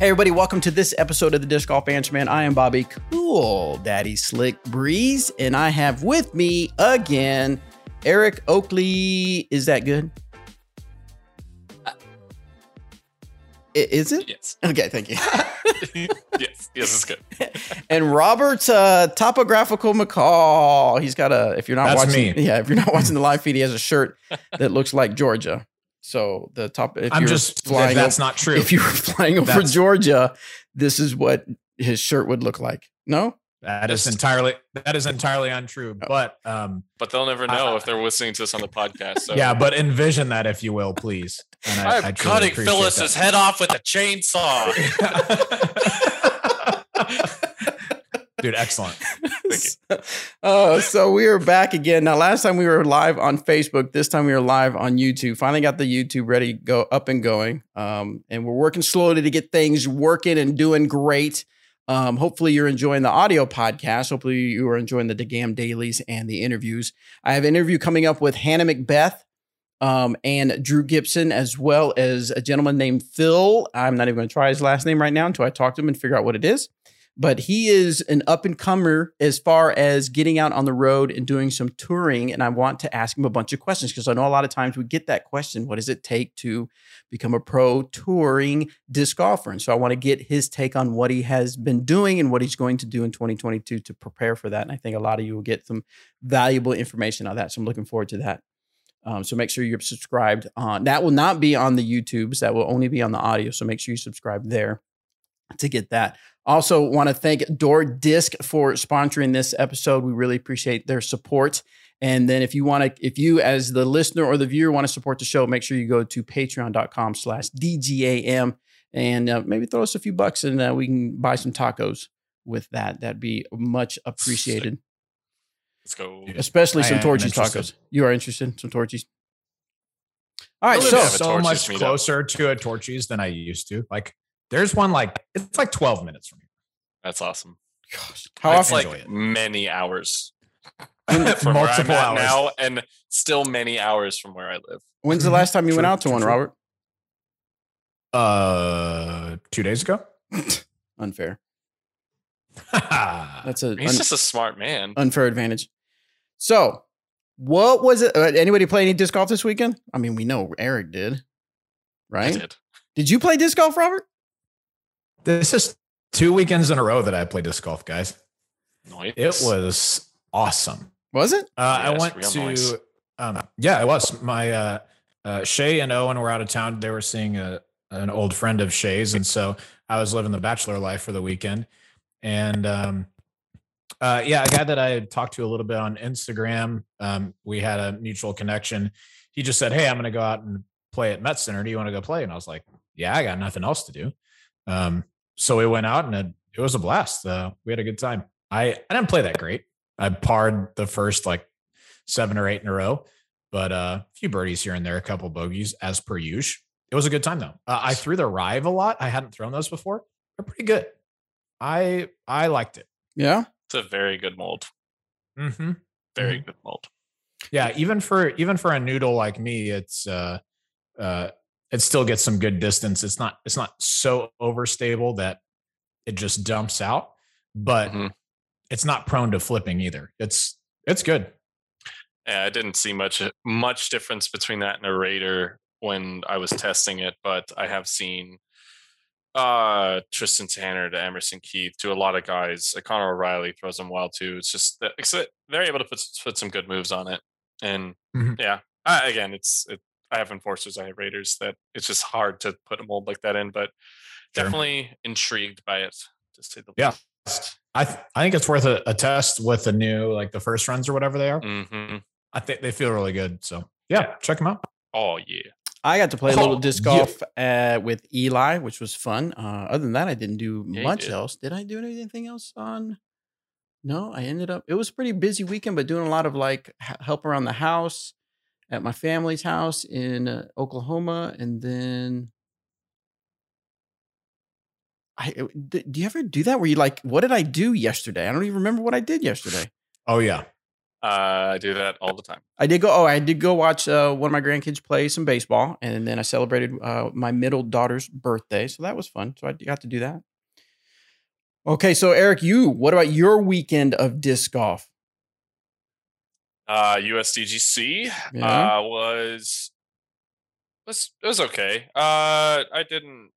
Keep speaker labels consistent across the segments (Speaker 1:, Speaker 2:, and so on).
Speaker 1: Hey, everybody, welcome to this episode of the Disc Golf Answer Man. I am Bobby Cool Daddy Slick Breeze, and I have with me again Eric Oakley. Is that good? I- Is it?
Speaker 2: Yes.
Speaker 1: Okay, thank you.
Speaker 2: yes. Yes, it's good.
Speaker 1: and Robert uh, Topographical McCall. He's got a. If you're not
Speaker 3: That's
Speaker 1: watching,
Speaker 3: me.
Speaker 1: yeah, if you're not watching the live feed, he has a shirt that looks like Georgia. So the top. If
Speaker 3: I'm
Speaker 1: you're
Speaker 3: just
Speaker 1: flying.
Speaker 3: that's
Speaker 1: o-
Speaker 3: not true.
Speaker 1: if you were flying over
Speaker 3: That's-
Speaker 1: Georgia, this is what his shirt would look like. No.
Speaker 3: that is entirely that is entirely untrue.
Speaker 1: Oh.
Speaker 3: But um
Speaker 2: But they'll never know
Speaker 3: Uh,
Speaker 2: if they're listening to this on the podcast. So
Speaker 3: yeah, but envision that if you will, please. And
Speaker 2: I'm
Speaker 3: truly
Speaker 2: cutting Phyllis's
Speaker 3: that.
Speaker 2: head off with a chainsaw.
Speaker 3: Dude, excellent.
Speaker 1: thank you uh, so we are back again. Now, last time we were live on Facebook. This time we are live on YouTube. Finally got the YouTube ready, go up and going. Um, and we're working slowly to get things working and doing great. Um, hopefully you're enjoying the audio podcast. Hopefully you are enjoying the DGAM dailies and the interviews. I have an interview coming up with Hannah Macbeth um, and Drew Gibson, as well as a gentleman named Phil. I'm not even going to try his last name right now until I talk to him and figure out what it is but he is an up and comer as far as getting out on the road and doing some touring. And I want to ask him a bunch of questions because I know a lot of times we get that question what does it take to become a pro touring disc golfer? And so I want to get his take on what he has been doing and what he's going to do in 2022 to prepare for that. And I think a lot of you will get some valuable information on that. So I'm looking forward to that. Um, so make sure you're subscribed on that will not be on the YouTubes. That will only be on the audio. So make sure you subscribe there to get that. Also, want to thank Door Disc for sponsoring this episode. We really appreciate their support. And then if you want to, if you as the listener or the viewer want to support the show, make sure you go to patreon.com slash DGAM and uh, maybe throw us a few bucks and uh, we can buy some tacos with that. That'd be much appreciated,
Speaker 2: Let's go.
Speaker 1: especially
Speaker 3: I
Speaker 1: some
Speaker 3: am
Speaker 1: Torchy's
Speaker 3: interested.
Speaker 1: tacos. You are interested in some Torchy's? All right, so
Speaker 3: so much
Speaker 2: meetup.
Speaker 3: closer to a Torchy's than I used to. Like there's one like it's like 12 minutes from here.
Speaker 2: That's awesome.
Speaker 1: how often?
Speaker 2: like
Speaker 3: it.
Speaker 2: many hours from where I'm
Speaker 3: Multiple
Speaker 2: at
Speaker 3: hours.
Speaker 2: now, and still many hours from where I live.
Speaker 1: When's the last time you went out to
Speaker 3: true,
Speaker 1: one,
Speaker 3: true.
Speaker 1: Robert?
Speaker 3: Uh 2 days ago.
Speaker 1: Unfair.
Speaker 3: That's
Speaker 1: That's a
Speaker 2: He's
Speaker 1: un-
Speaker 2: just a smart man.
Speaker 1: unfair advantage. So, what was it? Uh, anybody play any disc golf this weekend? I mean, we know Eric did,
Speaker 2: I
Speaker 1: right?
Speaker 2: did.
Speaker 1: Did you play disc golf, Robert?
Speaker 3: this is two weekends in a row that I played disc golf, guys.
Speaker 2: Nice.
Speaker 3: It was awesome.
Speaker 1: Was it?
Speaker 3: Uh, I went to,
Speaker 2: nice.
Speaker 3: um, yeah, it was. My uh, uh, Shay and Owen were out of town. They were seeing a, an old friend of Shay's, and so I was living the bachelor life for the weekend. And um, uh, yeah, a guy that I had talked to a little bit on Instagram, um, we had a mutual connection. He just said, "Hey, I'm going to go out and play at Met Center. Do you want to go play?" And I was like, "Yeah, I got nothing else to do." Um, so we went out, and it, it was a blast. Uh, we had a good time. I I didn't play that great. I parred the first like seven or eight in a row, but uh, a few birdies here and there, a couple bogeys as per usual. It was a good time though. Uh, I threw the Rive a lot. I hadn't thrown those before. They're pretty good. I I liked it.
Speaker 1: Yeah.
Speaker 2: It's a very good mold.
Speaker 3: Mm-hmm.
Speaker 2: Very good mold.
Speaker 3: Yeah, even for even for a noodle like me, it's uh uh it still gets some good distance. It's not it's not so overstable that it just dumps out, but
Speaker 2: Mhm.
Speaker 3: it's not prone to flipping either. It's it's good.
Speaker 2: Yeah, I didn't see much much difference between that and a Raider when I was testing it, but I have seen uh Tristan Tanner to Emerson Keith to a lot of guys. Uh, Connor O'Reilly throws them well too. It's just that they're able to put put some good moves on it, and
Speaker 3: Mhm.
Speaker 2: yeah, I, again, it's it, I have enforcers, I have Raiders that it's just hard to put a mold like that in, but
Speaker 3: Sure.
Speaker 2: definitely intrigued by it to say the
Speaker 3: Yeah.
Speaker 2: least.
Speaker 3: I th- I think it's worth a, a test with the new like the first runs or whatever they are.
Speaker 2: hmm
Speaker 3: I think they feel really good. So yeah,
Speaker 2: Yeah.
Speaker 3: check them out.
Speaker 2: Oh yeah.
Speaker 1: I got to play a little
Speaker 3: Oh,
Speaker 1: disc
Speaker 3: yeah.
Speaker 1: golf uh, with Eli, which was fun. Uh, other than that, I didn't do
Speaker 2: Yeah,
Speaker 1: much
Speaker 2: did.
Speaker 1: else. Did I do anything else on? No, I ended up. It was a pretty busy weekend, but doing a lot of like h- help around the house at my family's house in uh, Oklahoma, and then. I, uh, do you ever do that where you like, what did I do yesterday? I don't even remember what I did yesterday.
Speaker 3: Oh yeah,
Speaker 2: Uh, I do that all the time.
Speaker 1: I did go. Oh, I did go watch uh, one of my grandkids play some baseball, and then I celebrated uh, my middle daughter's birthday, so that was fun. So I got to do that. Okay, so Eric, you what about your weekend of disc golf?
Speaker 2: Uh, USDGC
Speaker 1: Yeah.
Speaker 2: uh, was was it was okay. Uh, I didn't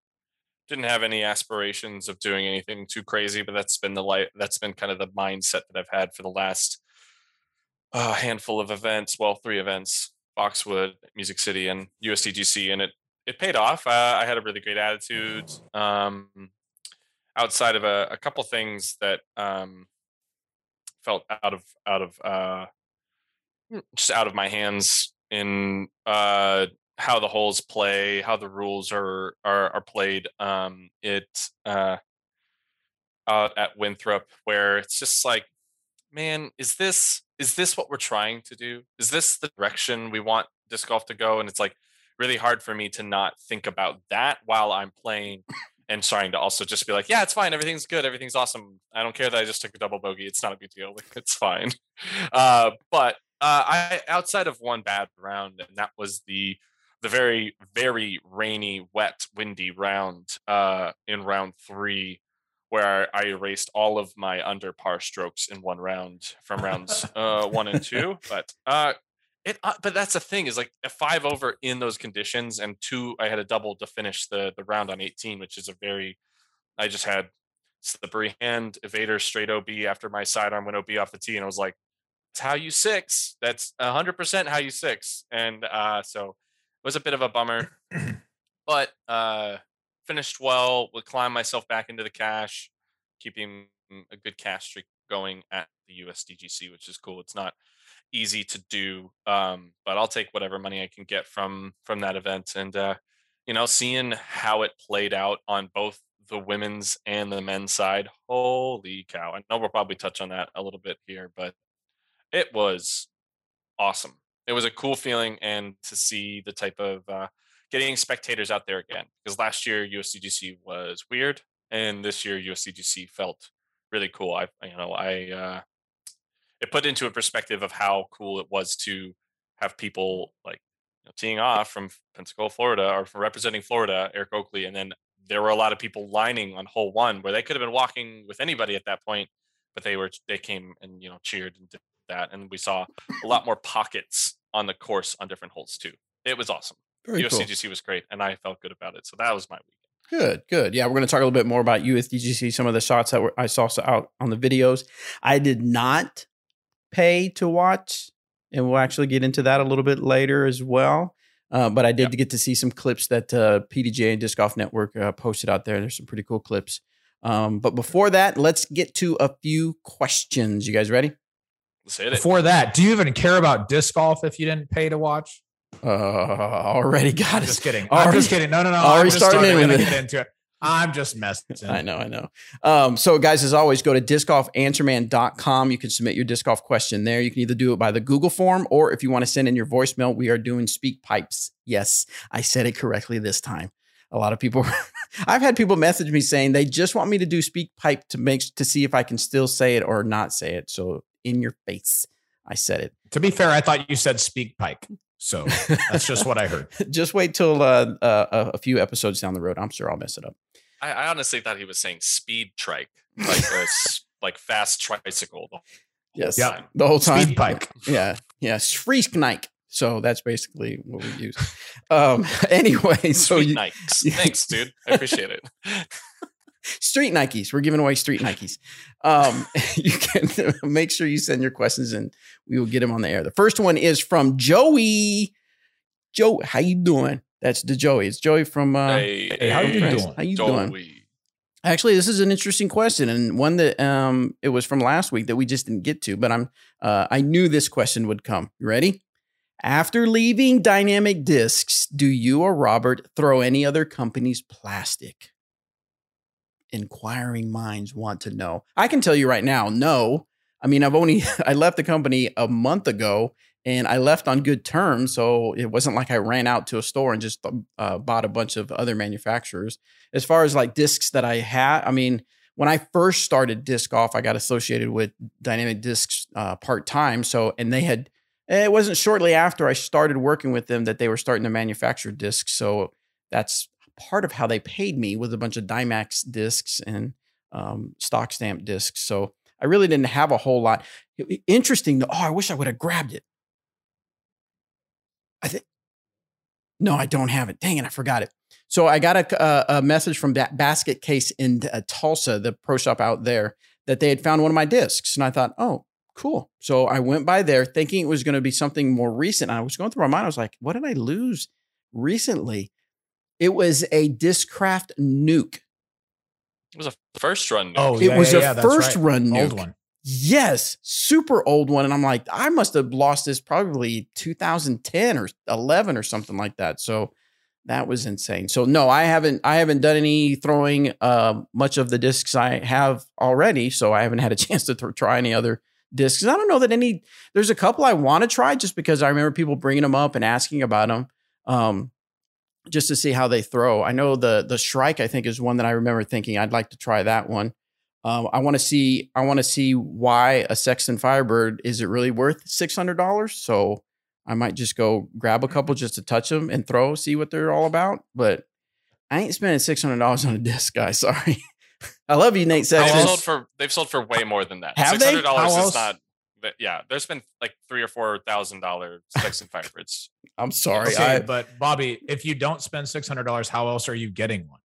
Speaker 2: didn't have any aspirations of doing anything too crazy, but that's been the light. That's been kind of the mindset that I've had for the last uh, handful of events. Well, three events: Boxwood, Music City, and USDGC, and it it paid off. Uh, I had a really great attitude. Um, outside of a, a couple things that um, felt out of out of uh, just out of my hands in uh, how the holes play, how the rules are are, are played. Um, it uh, out at Winthrop, where it's just like, man, is this is this what we're trying to do? Is this the direction we want disc golf to go? And it's like really hard for me to not think about that while I'm playing and trying to also just be like, yeah, it's fine, everything's good, everything's awesome. I don't care that I just took a double bogey. It's not a big deal. Like, it's fine. Uh, but uh, I outside of one bad round, and that was the the very very rainy, wet, windy round uh, in round three, where I erased all of my under par strokes in one round from rounds uh, one and two. But uh, it uh, but that's the thing is like a five over in those conditions, and two I had a double to finish the the round on eighteen, which is a very I just had slippery hand evader straight OB after my sidearm went OB off the tee, and I was like, "It's how you six. That's hundred percent how you six. And uh, so it was a bit of a bummer, but uh, finished well. Would climb myself back into the cash, keeping a good cash streak going at the USDGC, which is cool. It's not easy to do, um, but I'll take whatever money I can get from from that event, and uh, you know, seeing how it played out on both the women's and the men's side. Holy cow! I know we'll probably touch on that a little bit here, but it was awesome. It was a cool feeling, and to see the type of uh, getting spectators out there again. Because last year USDGC was weird, and this year USDGC felt really cool. I, you know, I uh, it put into a perspective of how cool it was to have people like you know, teeing off from Pensacola, Florida, or from representing Florida, Eric Oakley, and then there were a lot of people lining on hole one where they could have been walking with anybody at that point, but they were they came and you know cheered and did that, and we saw a lot more pockets on the course on different holes too. It was awesome.
Speaker 1: Very cool.
Speaker 2: USDGC was great, and I felt good about it. So that was my weekend.
Speaker 1: Good, good. Yeah, we're going to talk a little bit more about USDGC, some of the shots that were, I saw out on the videos. I did not pay to watch, and we'll actually get into that a little bit later as well. Uh, but I did get to see some clips that uh, PDJ and Disc Golf Network uh, posted out there. There's some pretty cool clips. Um, but before that, let's get to a few questions. You guys ready?
Speaker 2: Let's hit it.
Speaker 3: Before that, do you even care about disc golf if you didn't pay to watch?
Speaker 1: Uh, already got
Speaker 3: I'm
Speaker 1: it.
Speaker 3: just kidding.
Speaker 1: Already-
Speaker 3: I'm just kidding. No, no, no.
Speaker 1: already
Speaker 3: I'm just
Speaker 1: starting in
Speaker 3: We're gonna get into it. I'm just messing.
Speaker 1: I know, I know. Um, so, guys, as always, go to discgolfanswerman.com. You can submit your disc golf question there. You can either do it by the Google form or if you want to send in your voicemail, we are doing speak pipes. Yes, I said it correctly this time. A lot of people, I've had people message me saying they just want me to do speak pipe to make to see if I can still say it or not say it. So, in your face, I said it.
Speaker 3: To be fair, I thought you said speak pike. So that's just what I heard.
Speaker 1: just wait till uh, uh, a few episodes down the road. I'm sure I'll mess it up.
Speaker 2: I, I honestly thought he was saying speed trike, like a s- like fast tricycle. the
Speaker 1: Yes.
Speaker 3: Yeah.
Speaker 1: The whole time.
Speaker 3: Speed pike.
Speaker 1: Yeah, yeah, Friesknike. So that's basically what we use. Um, anyway, so you,
Speaker 2: Nikes. Thanks, dude. I appreciate it.
Speaker 1: Street Nikes. We're giving away street Nikes. Um, you can make sure you send your questions and we will get them on the air. The first one is from Joey. Joe, how you doing? That's the Joey. It's Joey from. Uh,
Speaker 2: hey,
Speaker 3: hey, how you
Speaker 1: friends.
Speaker 3: doing?
Speaker 1: How you doing? Actually, this is an interesting question and one that um it was from last week that we just didn't get to, but I'm uh I knew this question would come. You ready? After leaving Dynamic Discs, do you or Robert throw any other company's plastic? Inquiring minds want to know. I can tell you right now, no. I mean, I've only I left the company a month ago and I left on good terms, so it wasn't like I ran out to a store and just uh, bought a bunch of other manufacturers as far as like discs that I had, I mean, when I first started disc golf, I got associated with Dynamic Discs uh, part time. So, and they had, it wasn't shortly after I started working with them that they were starting to manufacture discs. So that's part of how they paid me with a bunch of Dymax discs and um, stock stamp discs. So I really didn't have a whole lot. Interesting. Though, oh, I wish I would have grabbed it. I think. No, I don't have it. Dang it, I forgot it. So I got a, a message from that basket case in uh, Tulsa, the pro shop out there, that they had found one of my discs. And I thought, oh, cool. So I went by there thinking it was going to be something more recent. And I was going through my mind. I was like, what did I lose recently? It was a Discraft Nuke.
Speaker 2: It was a first run. Nuke.
Speaker 1: Oh, it was yeah, a first right. run nuke. Old one. Yes, super old one. And I'm like, I must have lost this probably 2010 or 11 or something like that. So that was insane. So no, I haven't I haven't done any throwing uh, much of the discs I have already. So I haven't had a chance to th- try any other discs. I don't know that any. There's a couple I want to try just because I remember people bringing them up and asking about them, um, just to see how they throw. I know the the Shryke I think is one that I remember thinking I'd like to try that one. Um, I want to see I want to see why a Sexton Firebird is it really worth six hundred dollars? So I might just go grab a couple just to touch them and throw, see what they're all about. But I ain't spending six hundred dollars on a disc, guy. Sorry. I love you, Nate
Speaker 2: Sexton. They've sold for they've sold for way more than that. Six hundred dollars is not. Yeah, there's been like three or four thousand dollar Sexton Firebirds.
Speaker 1: I'm sorry,
Speaker 3: okay, I, but Bobby, if you don't spend six hundred dollars, how else are you getting one?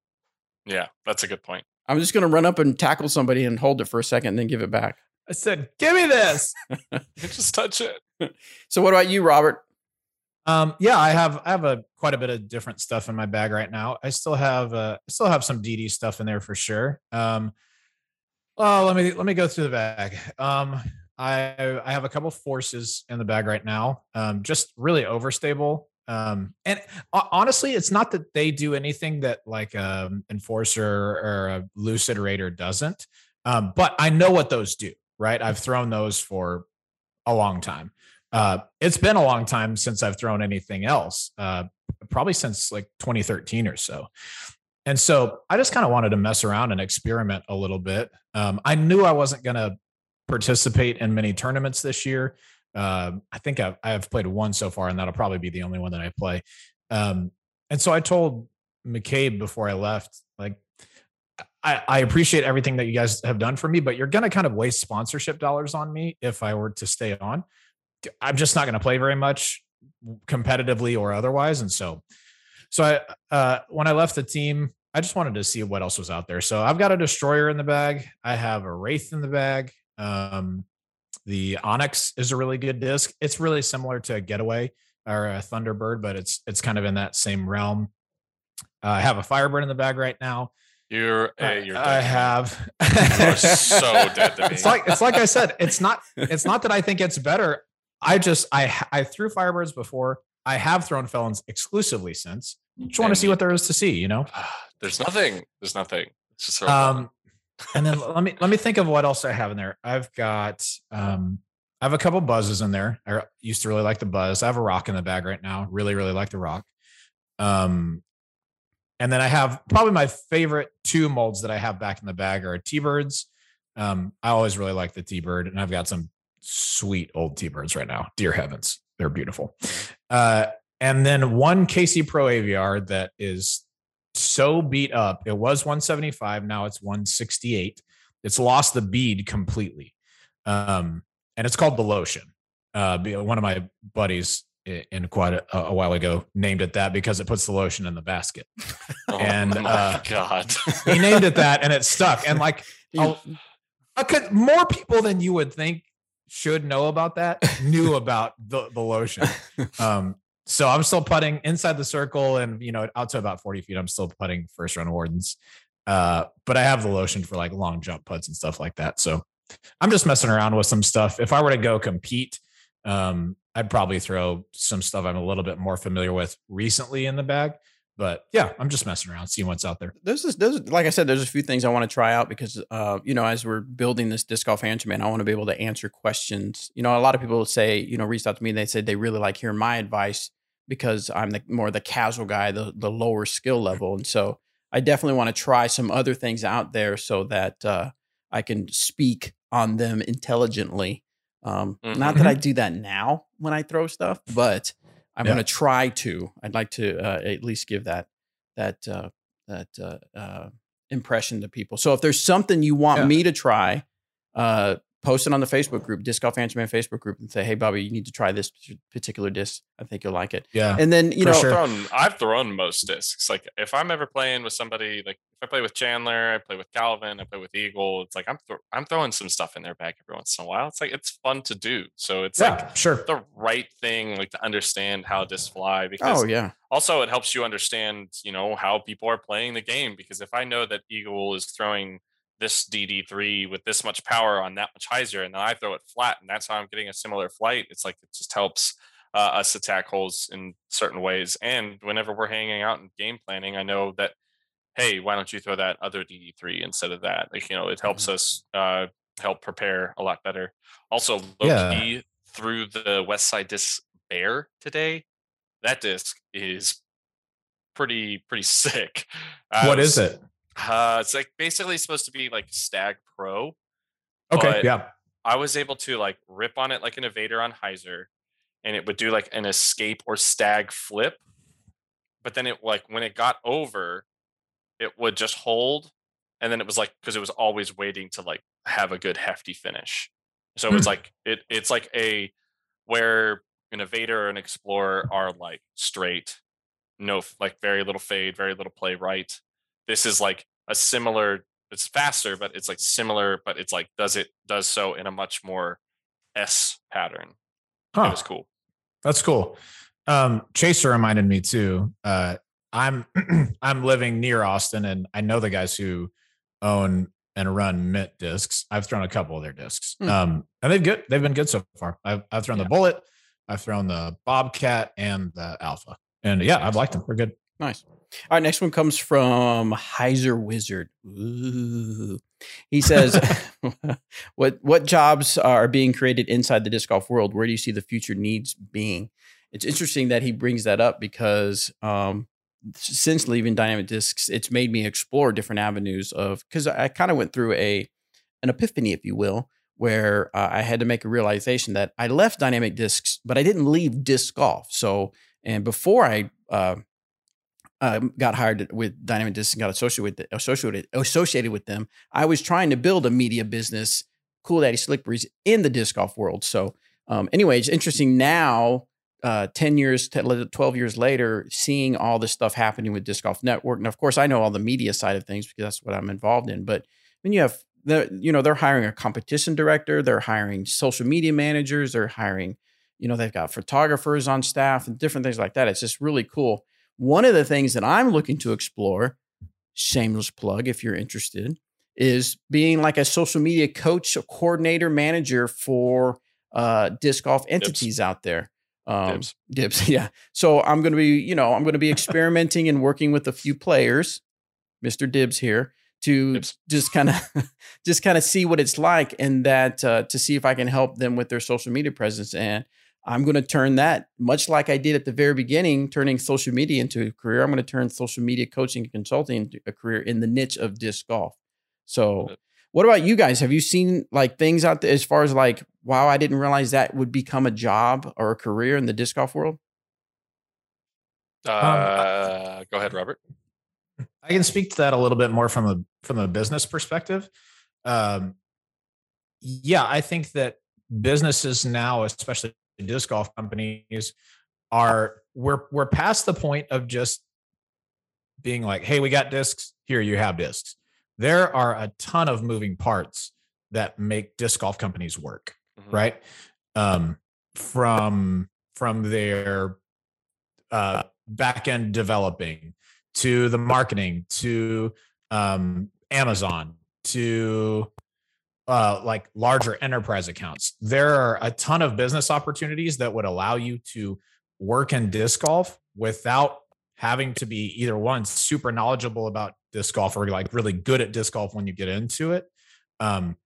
Speaker 2: Yeah, that's a good point.
Speaker 1: I'm just going to run up and tackle somebody and hold it for a second and then give it back.
Speaker 3: I said, "Give me this."
Speaker 2: just touch it.
Speaker 1: so, what about you, Robert?
Speaker 3: Um, yeah, I have I have a quite a bit of different stuff in my bag right now. I still have uh, I still have some DD stuff in there for sure. Um, well, let me let me go through the bag. Um, I I have a couple forces in the bag right now. Um, just really overstable. Um, and honestly, it's not that they do anything that like um enforcer or a lucid raider doesn't. Um, but I know what those do, right? I've thrown those for a long time. Uh, it's been a long time since I've thrown anything else, uh, probably since like 2013 or so. And so I just kind of wanted to mess around and experiment a little bit. Um, I knew I wasn't going to participate in many tournaments this year. Uh, I think I've, I've played one so far, and that'll probably be the only one that I play. Um, and so I told McCabe before I left, like, I, I, appreciate everything that you guys have done for me, but you're going to kind of waste sponsorship dollars on me if I were to stay on. I'm just not going to play very much competitively or otherwise. And so, so I, uh, when I left the team, I just wanted to see what else was out there. So I've got a destroyer in the bag. I have a wraith in the bag. Um, the Onyx is a really good disc. It's really similar to a Getaway or a Thunderbird, but it's it's kind of in that same realm. Uh, I have a Firebird in the bag right now.
Speaker 2: You're, a, you're
Speaker 3: I have.
Speaker 2: you're so dead to me.
Speaker 3: It's like it's like I said. It's not. It's not that I think it's better. I just I I threw Firebirds before. I have thrown Felons exclusively since. Just want to see what there is to see. You know.
Speaker 2: There's nothing. There's nothing. It's just
Speaker 3: um, and then let me let me think of what else I have in there. I've got um I have a couple buzzes in there. I used to really like the buzz. I have a rock in the bag right now. Really, really like the rock. Um, and then I have probably my favorite two molds that I have back in the bag are T-birds. Um, I always really like the T-bird, and I've got some sweet old T-birds right now. Dear heavens, they're beautiful. Uh, and then one KC Pro Aviar that is so beat up. It was 175. Now it's 168. It's lost the bead completely. Um, and it's called the lotion. Uh, one of my buddies in quite a, a, while ago named it that because it puts the lotion in the basket.
Speaker 2: Oh and uh, God,
Speaker 3: he named it that, and it stuck. And like, could, more people than you would think should know about that knew about the, the lotion. Um, so I'm still putting inside the circle and, you know, out to about 40 feet. I'm still putting first run wardens. Uh, but I have the lotion for like long jump putts and stuff like that. So I'm just messing around with some stuff. If I were to go compete, um, I'd probably throw some stuff I'm a little bit more familiar with recently in the bag. But yeah, I'm just messing around, seeing what's out there.
Speaker 1: There's this, there's like I said, there's a few things I want to try out because, uh, you know, as we're building this disc golf answer man, I want to be able to answer questions. You know, a lot of people say, you know, reached out to me. They said they really like hearing my advice because I'm the more the casual guy, the the lower skill level, and so I definitely want to try some other things out there so that uh, I can speak on them intelligently. Um,
Speaker 2: Mhm.
Speaker 1: Not that I do that now when I throw stuff, but I'm
Speaker 3: Yeah.
Speaker 1: going to try to. I'd like to uh, at least give that that uh, that uh, uh, impression to people. So if there's something you want
Speaker 3: Yeah.
Speaker 1: me to try, uh, post it on the Facebook group, Disc Golf Answer Man Facebook group, and say, "Hey, Bobby, you need to try this particular disc. I think you'll like it."
Speaker 3: Yeah.
Speaker 1: And then you know,
Speaker 3: sure.
Speaker 2: I've thrown, I've thrown most discs. Like if I'm ever playing with somebody, like if I play with Chandler, I play with Calvin, I play with Eagle. It's like I'm thro- I'm throwing some stuff in their bag every once in a while. It's like it's fun to do. So it's
Speaker 3: yeah,
Speaker 2: like
Speaker 3: sure.
Speaker 2: the right thing, like to understand how discs fly. Because
Speaker 1: oh yeah,
Speaker 2: also it helps you understand, you know, how people are playing the game. Because if I know that Eagle is throwing this DD3 with this much power on that much hyzer, and then I throw it flat, and that's how I'm getting a similar flight. It's like it just helps uh, us attack holes in certain ways. And whenever we're hanging out and game planning, I know that hey, why don't you throw that other DD3 instead of that? Like you know, it helps us uh, help prepare a lot better. Also, low
Speaker 3: Yeah.
Speaker 2: key through the West Side Disc Bear today. That disc is pretty pretty sick. I
Speaker 3: what
Speaker 2: was-
Speaker 3: is it?
Speaker 2: Uh, it's like basically supposed to be like Stag Pro.
Speaker 3: Okay. yeah.
Speaker 2: I was able to like rip on it like an evader on hyzer, and it would do like an escape or stag flip. But then it like when it got over, it would just hold, and then it was like because it was always waiting to like have a good hefty finish. So it's
Speaker 3: Hmm.
Speaker 2: like it it's like a where an evader or an explorer are like straight, no like very little fade, very little play right. This is like a similar it's faster, but it's like similar, but it's like does it does so in a much more S pattern.
Speaker 3: Huh.
Speaker 2: It was cool.
Speaker 3: That's cool. Um, Chaser reminded me too. Uh, I'm I'm living near Austin, and I know the guys who own and run Mint discs. I've thrown a couple of their discs,
Speaker 1: Hmm.
Speaker 3: um, and they've good. They've been good so far. I've I've thrown
Speaker 1: Yeah.
Speaker 3: the Bullet, I've thrown the Bobcat, and the Alpha, and yeah, I've liked them. They're good.
Speaker 1: Nice. All right, next one comes from Hyzer Wizard. Ooh. He says, "What what jobs are being created inside the disc golf world? Where do you see the future needs being?" It's interesting that he brings that up because um, since leaving Dynamic Discs, it's made me explore different avenues of because I kind of went through a an epiphany, if you will, where uh, I had to make a realization that I left Dynamic Discs, but I didn't leave disc golf. So, and before I uh, um, got hired with Dynamic and got associated with associated associated with them, I was trying to build a media business, Cool Daddy Slick Breeze, in the disc golf world. So, um, anyway, it's interesting now. Uh, 10 years, 10, 12 years later, seeing all this stuff happening with Disc Golf Network. And of course, I know all the media side of things because that's what I'm involved in. But when you have the, you know, they're hiring a competition director, they're hiring social media managers, they're hiring, you know, they've got photographers on staff and different things like that. It's just really cool. One of the things that I'm looking to explore, shameless plug if you're interested, is being like a social media coach, a coordinator, manager for uh, disc golf entities out there. Um,
Speaker 2: Dibs.
Speaker 1: Dibs, yeah. So I'm going to be, you know, I'm going to be experimenting and working with a few players, Mr. Dibs here, to just kind of, just kind of see what it's like, and that uh, to see if I can help them with their social media presence. And I'm going to turn that, much like I did at the very beginning, turning social media into a career. I'm going to turn social media coaching and consulting into a career in the niche of disc golf. So, what about you guys? Have you seen like things out there as far as like, wow, I didn't realize that would become a job or a career in the disc golf world?
Speaker 2: Uh, go ahead, Robert.
Speaker 3: I can speak to that a little bit more from a from a business perspective. Um, yeah, I think that businesses now, especially disc golf companies, are we're we're past the point of just being like, "Hey, we got discs. Here, you have discs. There are a ton of moving parts that make disc golf companies work,
Speaker 2: Mhm.
Speaker 3: right? Um, from from their uh, back end developing to the marketing to um, Amazon to uh, like larger enterprise accounts. There are a ton of business opportunities that would allow you to work in disc golf without having to be either one super knowledgeable about disc golf or like really good at disc golf when you get into it, um,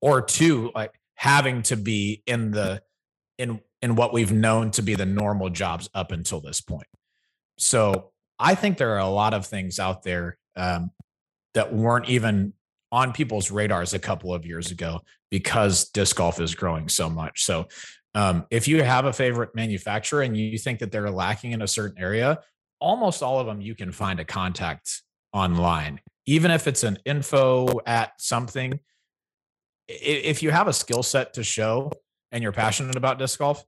Speaker 3: or two like having to be in the in in what we've known to be the normal jobs up until this point. So I think there are a lot of things out there um, that weren't even on people's radars a couple of years ago because disc golf is growing so much. So, um, if you have a favorite manufacturer and you think that they're lacking in a certain area, almost all of them you can find a contact online, even if it's an info at something. If you have a skill set to show and you're passionate about disc golf,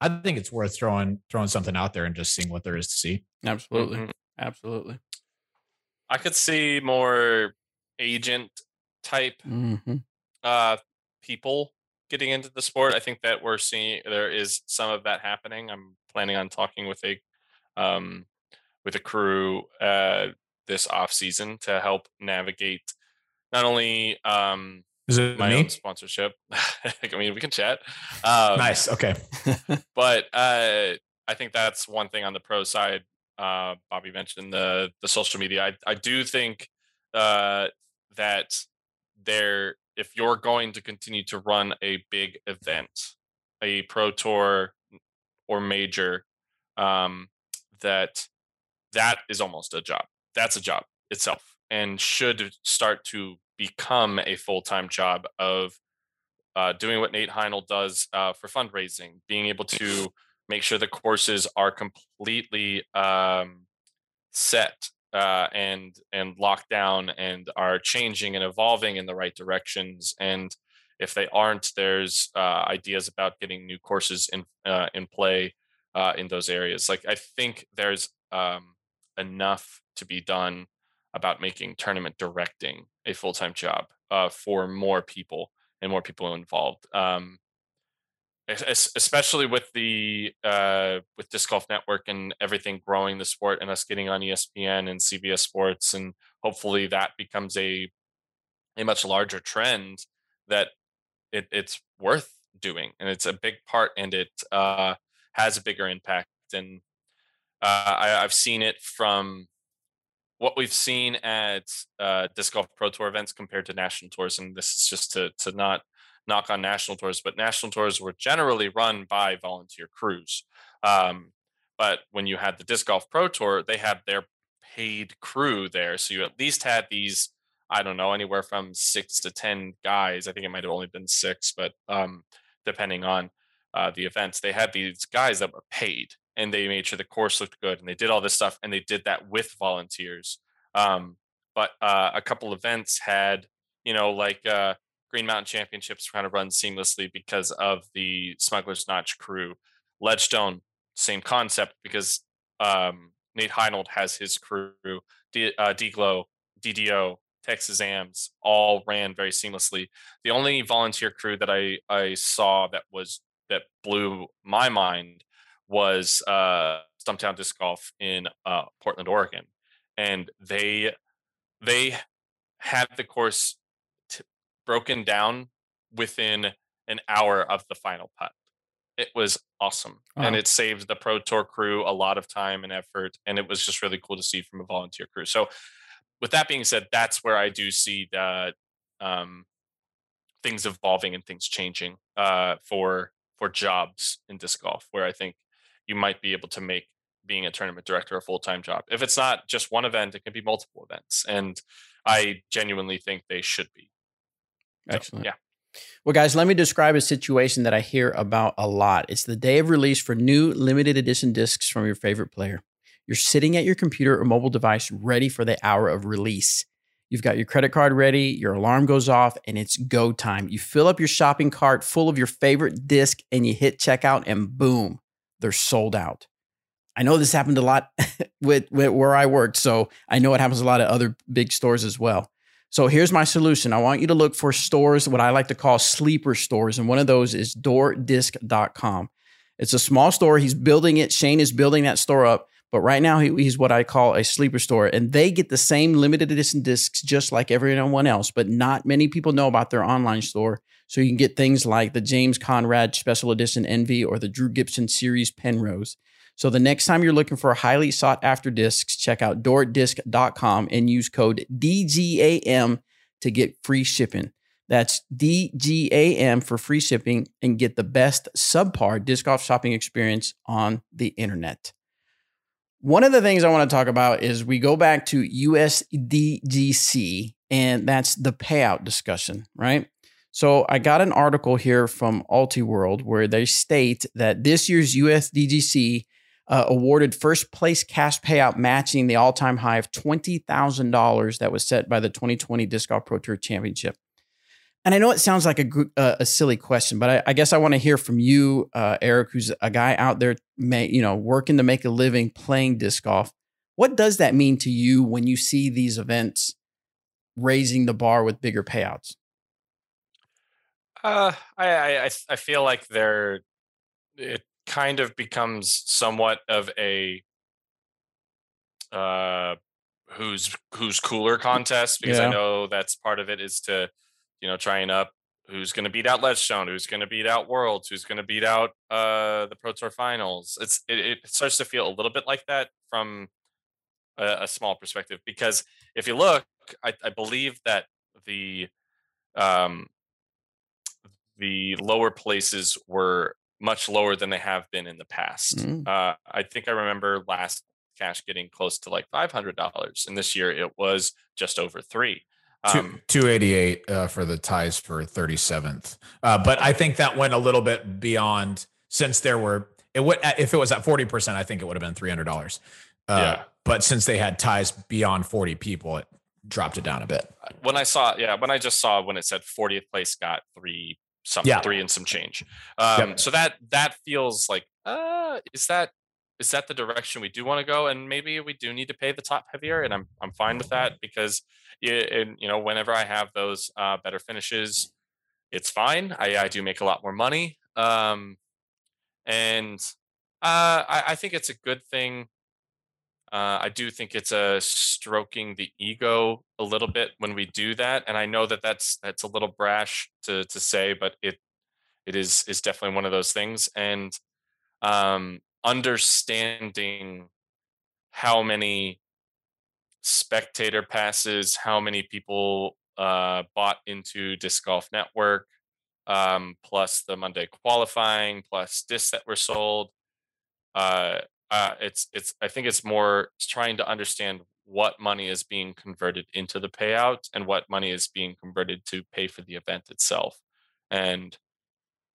Speaker 3: I think it's worth throwing throwing something out there and just seeing what there is to see.
Speaker 1: Absolutely, mm-hmm. absolutely.
Speaker 2: I could see more agent type
Speaker 1: mm-hmm.
Speaker 2: uh, people getting into the sport. I think that we're seeing there is some of that happening. I'm planning on talking with a um, with a crew uh, this off season to help navigate not only um,
Speaker 3: is it
Speaker 2: my
Speaker 3: me?
Speaker 2: own sponsorship. I mean, we can chat. Um,
Speaker 3: nice. Okay.
Speaker 2: but uh, I think that's one thing on the pro side. Uh, Bobby mentioned the the social media. I I do think uh, that there, if you're going to continue to run a big event, a pro tour or major, um, that that is almost a job. That's a job itself, and should start to become a full time job of uh, doing what Nate Heinold does uh, for fundraising, being able to make sure the courses are completely um, set uh, and and locked down and are changing and evolving in the right directions. And if they aren't, there's uh, ideas about getting new courses in uh, in play uh, in those areas. Like I think there's um, enough to be done about making tournament directing a full time job uh, for more people and more people involved. Um, especially with the uh, with disc golf network and everything growing the sport and us getting on espn and cbs sports and hopefully that becomes a a much larger trend that it, it's worth doing and it's a big part and it uh, has a bigger impact. And uh, I, i've seen it from what we've seen at uh, disc golf pro tour events compared to national tours, and this is just to to not knock on national tours, but national tours were generally run by volunteer crews. Um, but when you had the disc golf pro tour, they had their paid crew there, so you at least had these. I don't know, anywhere from six to ten guys. I think it might have only been six, but um, depending on uh, the events, they had these guys that were paid and they made sure the course looked good and they did all this stuff and they did that with volunteers um, but uh, a couple events had you know like uh, green mountain championships kind of run seamlessly because of the smuggler's notch crew. Ledgestone same concept because um, nate heinold has his crew. D, uh, ddo texas ams all ran very seamlessly. The only volunteer crew that i i saw that was that blew my mind was uh, Stumptown Disc Golf in uh, Portland, Oregon, and they they had the course broken down within an hour of the final putt. It was awesome, and it saved the Pro Tour crew a lot of time and effort, and it was just really cool to see from a volunteer crew. So, with that being said, that's where I do see that um, things evolving and things changing uh, for for jobs in disc golf, where I think you might be able to make being a tournament director a full-time job. If it's not just one event, it can be multiple events. And I genuinely think they should be.
Speaker 1: Excellent.
Speaker 2: So, yeah.
Speaker 1: Well, guys, let me describe a situation that I hear about a lot. It's the day of release for new limited edition discs from your favorite player. You're sitting at your computer or mobile device ready for the hour of release. You've got your credit card ready, your alarm goes off, and it's go time. You fill up your shopping cart full of your favorite disc and you hit checkout, and boom, they're sold out. I know this happened a lot with, with where I worked, so I know it happens a lot at other big stores as well. So here's my solution. I want you to look for stores, what I like to call sleeper stores, and one of those is doordisc.com. It's a small store. He's building it. Shane is building that store up. But right now, he's what I call a sleeper store. And they get the same limited edition discs just like everyone else, but not many people know about their online store. So you can get things like the James Conrad Special Edition Envy or the Drew Gibson Series Penrose. So the next time you're looking for highly sought after discs, check out doordisc.com and use code DGAM to get free shipping. That's DGAM for free shipping and get the best subpar disc golf shopping experience on the internet. One of the things I want to talk about is we go back to USDGC, and that's the payout discussion, right? So I got an article here from Ultiworld where they state that this year's USDGC uh, awarded first place cash payout matching the all time high of $20,000 that was set by the 2020 Disc Golf Pro Tour Championship. And I know it sounds like a, uh, a silly question, but I, I guess I want to hear from you, uh, Eric, who's a guy out there, may, you know, working to make a living playing disc golf. What does that mean to you when you see these events raising the bar with bigger payouts?
Speaker 2: Uh, I, I I feel like they're it kind of becomes somewhat of a uh who's who's cooler contest because yeah. I know that's part of it is to you know trying up who's going to beat out Ledgestone, who's going to beat out Worlds, who's going to beat out uh the Pro Tour Finals. It's it, it starts to feel a little bit like that from a, a small perspective because if you look, I, I believe that the um the lower places were much lower than they have been in the past. Mm. Uh, I think I remember last cash getting close to like five hundred dollars, and this year it was just over three.
Speaker 3: Um, Two eighty eight uh, for the ties for thirty seventh, uh, but I think that went a little bit beyond since there were it would if it was at forty percent, I think it would have been three hundred dollars. Uh, yeah. But since they had ties beyond forty people, it dropped it down a bit.
Speaker 2: When I saw, yeah, when I just saw when it said 40th place got three some yeah. three and some change. Um, yep. So that that feels like uh, is that is that the direction we do want to go? And maybe we do need to pay the top heavier, and I'm I'm fine with that because and you know whenever I have those uh, better finishes, it's fine. I, I do make a lot more money, um, and uh, I, I think it's a good thing uh, I do think it's a stroking the ego a little bit when we do that, and I know that that's that's a little brash to to say, but it it is is definitely one of those things. And um, understanding how many spectator passes, how many people uh, bought into Disc Golf Network, um, plus the Monday qualifying, plus discs that were sold. Uh, uh, it's it's I think it's more trying to understand what money is being converted into the payout and what money is being converted to pay for the event itself. And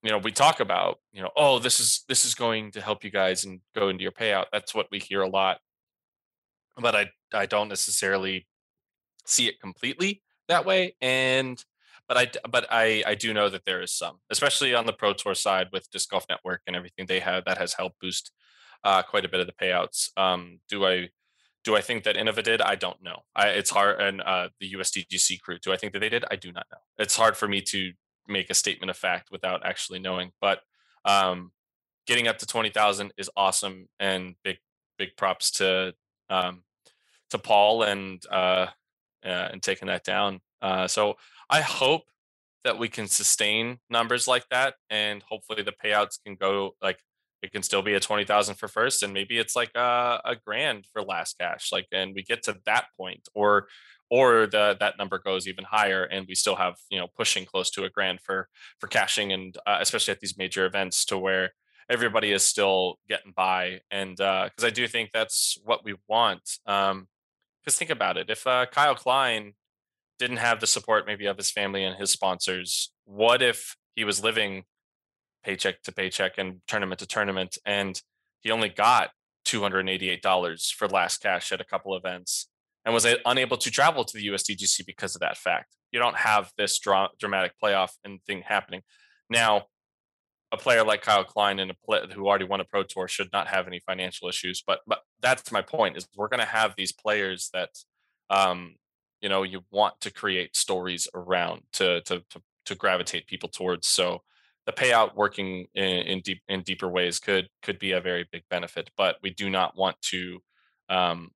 Speaker 2: you know, we talk about, you know, oh, this is this is going to help you guys and go into your payout. That's what we hear a lot. But I I don't necessarily see it completely that way. And but I but I I do know that there is some, especially on the Pro Tour side with Disc Golf Network and everything they have that has helped boost uh, quite a bit of the payouts. Um, do I do I think that Innova did? I don't know. I, it's hard, and uh, the USDGC crew. Do I think that they did? I do not know. It's hard for me to make a statement of fact without actually knowing. But um, getting up to twenty thousand is awesome, and big big props to um, to Paul and uh, uh, and taking that down. Uh, so I hope that we can sustain numbers like that, and hopefully the payouts can go like it can still be a 20,000 for first and maybe it's like a, a grand for last cash like and we get to that point or or the that number goes even higher and we still have you know pushing close to a grand for for cashing and uh, especially at these major events to where everybody is still getting by and uh because i do think that's what we want um because think about it if uh, kyle klein didn't have the support maybe of his family and his sponsors what if he was living paycheck to paycheck and tournament to tournament. And he only got $288 for last cash at a couple events and was unable to travel to the USDGC because of that fact. You don't have this dra- dramatic playoff and thing happening. Now, a player like Kyle Klein and a play, who already won a pro tour should not have any financial issues. But but that's my point is we're going to have these players that um, you know you want to create stories around to to to, to gravitate people towards. So the payout working in, in deep in deeper ways could could be a very big benefit. But we do not want to um,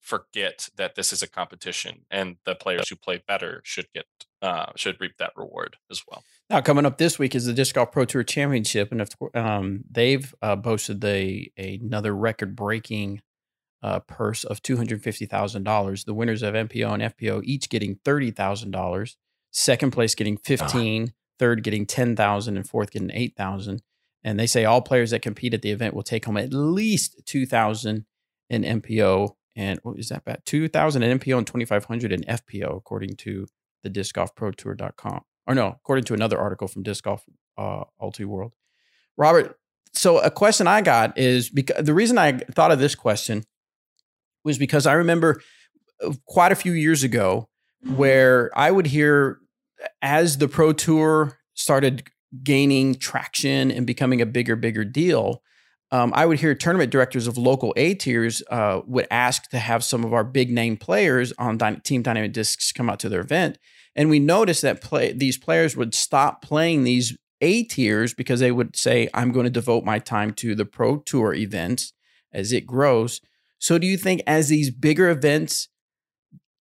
Speaker 2: forget that this is a competition, and the players who play better should get uh, should reap that reward as well.
Speaker 1: Now, coming up this week is the Disc Golf Pro Tour Championship, and if, um, they've uh, boasted a, another record-breaking uh, purse of two hundred fifty thousand dollars. The winners of MPO and FPO each getting thirty thousand dollars. Second place getting fifteen third getting 10,000 and fourth getting 8,000. And they say all players that compete at the event will take home at least 2,000 in MPO and what is that bad? 2000 in MPO and 2500 in FPO, according to the disc golf pro tour.com. Or no, according to another article from disc golf uh, Ulti World. Robert, so a question I got is because the reason I thought of this question was because I remember uh, quite a few years ago where I would hear as the pro tour started gaining traction and becoming a bigger, bigger deal, um, I would hear tournament directors of local A tiers uh, would ask to have some of our big name players on Team Dynamic Discs come out to their event, and we noticed that play these players would stop playing these A tiers because they would say, "I'm going to devote my time to the Pro Tour events as it grows." So, do you think as these bigger events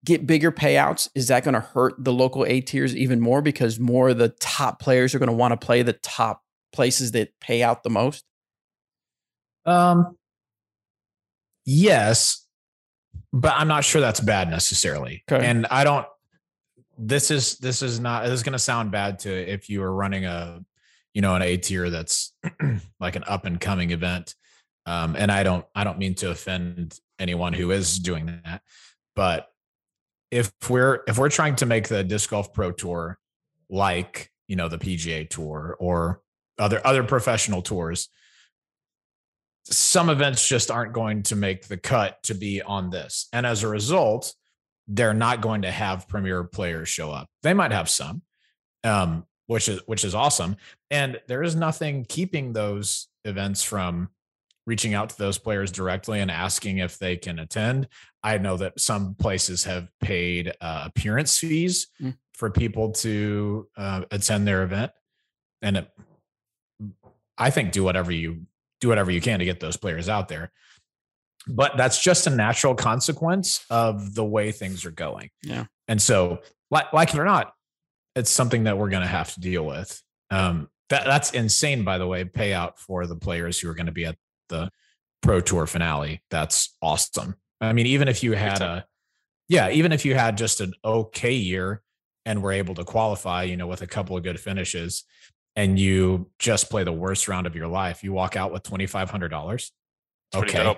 Speaker 1: get bigger payouts, is that going to hurt the local A tiers even more because more of the top players are going to want to play the top places that pay out the most?
Speaker 3: Um, yes, but I'm not sure that's bad necessarily.
Speaker 1: Okay.
Speaker 3: And I don't. This is this is not. This is going to sound bad to if you are running a, you know, an A tier that's like an up and coming event. Um, and I don't I don't mean to offend anyone who is doing that, but if we're if we're trying to make the disc golf pro tour like you know the PGA tour or other other professional tours, some events just aren't going to make the cut to be on this. And as a result, they're not going to have premier players show up. They might have some, um, which is which is awesome. And there is nothing keeping those events from reaching out to those players directly and asking if they can attend. I know that some places have paid uh, appearance fees
Speaker 1: Mm.
Speaker 3: for people to uh, attend their event, and it, I think do whatever you do whatever you can to get those players out there. But that's just a natural consequence of the way things are going.
Speaker 1: Yeah.
Speaker 3: And so, like, like it or not, it's something that we're going to have to deal with. Um, that that's insane, by the way. Payout for the players who are going to be at the Pro Tour finale. That's awesome. I mean, even if you had a, yeah, even if you had just an okay year and were able to qualify, you know, with a couple of good finishes, and you just play the worst round of your life, you walk out with twenty five hundred dollars. Okay,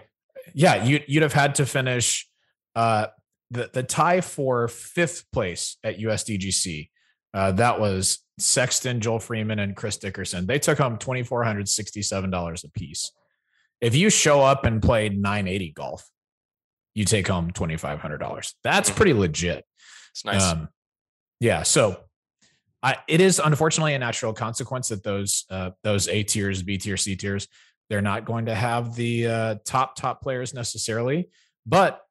Speaker 3: yeah, you you'd have had to finish uh, the the tie for fifth place at USDGC. Uh, that was Sexton, Joel Freeman, and Chris Dickerson. They took home twenty four hundred sixty seven dollars a piece. If you show up and play nine eighty golf, you take home twenty five hundred dollars. That's pretty legit.
Speaker 2: It's nice.
Speaker 3: Um, yeah. So I, it is unfortunately a natural consequence that those uh, those A tiers, B tier, C tiers, they're not going to have the uh, top top players necessarily. But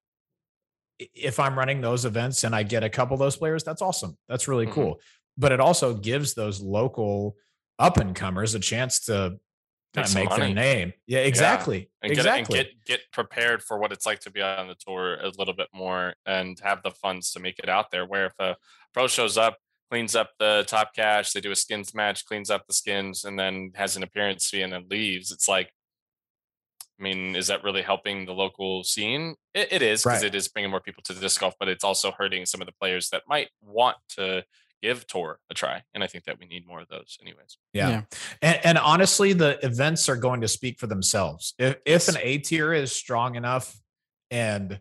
Speaker 3: if I'm running those events and I get a couple of those players, that's awesome. That's really
Speaker 2: Mhm.
Speaker 3: cool. But it also gives those local up and comers a chance to kind of
Speaker 2: some
Speaker 3: make their
Speaker 2: money.
Speaker 3: name. Yeah, exactly.
Speaker 2: and get
Speaker 3: exactly.
Speaker 2: and get get prepared for what it's like to be on the tour a little bit more and have the funds to make it out there. Where if a pro shows up, cleans up the top cash, they do a skins match, cleans up the skins, and then has an appearance fee and then leaves, it's like, I mean, is that really helping the local scene? It, it is because
Speaker 3: Right.
Speaker 2: it is bringing more people to the disc golf, but it's also hurting some of the players that might want to give tour a try. And I think that we need more of those, anyways.
Speaker 3: Yeah.
Speaker 1: Yeah.
Speaker 3: And, and honestly, the events are going to speak for themselves. If if an A tier is strong enough and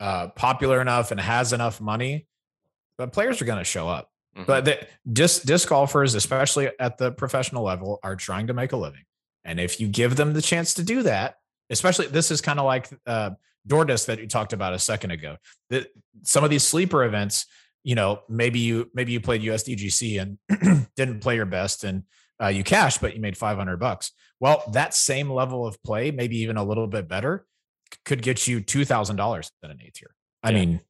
Speaker 3: uh, popular enough and has enough money, the players are going to show up.
Speaker 2: Mhm.
Speaker 3: But the disc disc golfers, especially at the professional level, are trying to make a living. And if you give them the chance to do that, especially this is kind of like uh, DoorDisc that you talked about a second ago. That some of these sleeper events, you know, maybe you maybe you played USDGC and didn't play your best and uh, you cashed, but you made 500 bucks. Well, that same level of play, maybe even a little bit better, could get you $2,000 at an A tier. I
Speaker 2: Yeah.
Speaker 3: mean,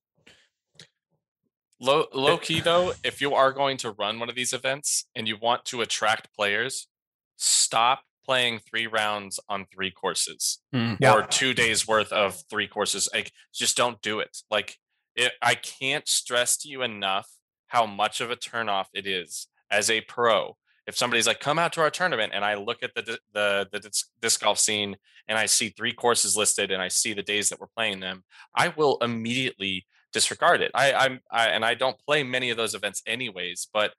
Speaker 2: Low low key though, if you are going to run one of these events and you want to attract players, stop playing three rounds on three courses
Speaker 1: Mm.
Speaker 3: Yeah.
Speaker 2: or two days worth of three courses. Like just don't do it. Like it, I can't stress to you enough how much of a turnoff it is as a pro. If somebody's like, "Come out to our tournament," and I look at the the the disc, golf scene and I see three courses listed and I see the days that we're playing them, I will immediately disregard it. I, I'm I, and I don't play many of those events anyways, but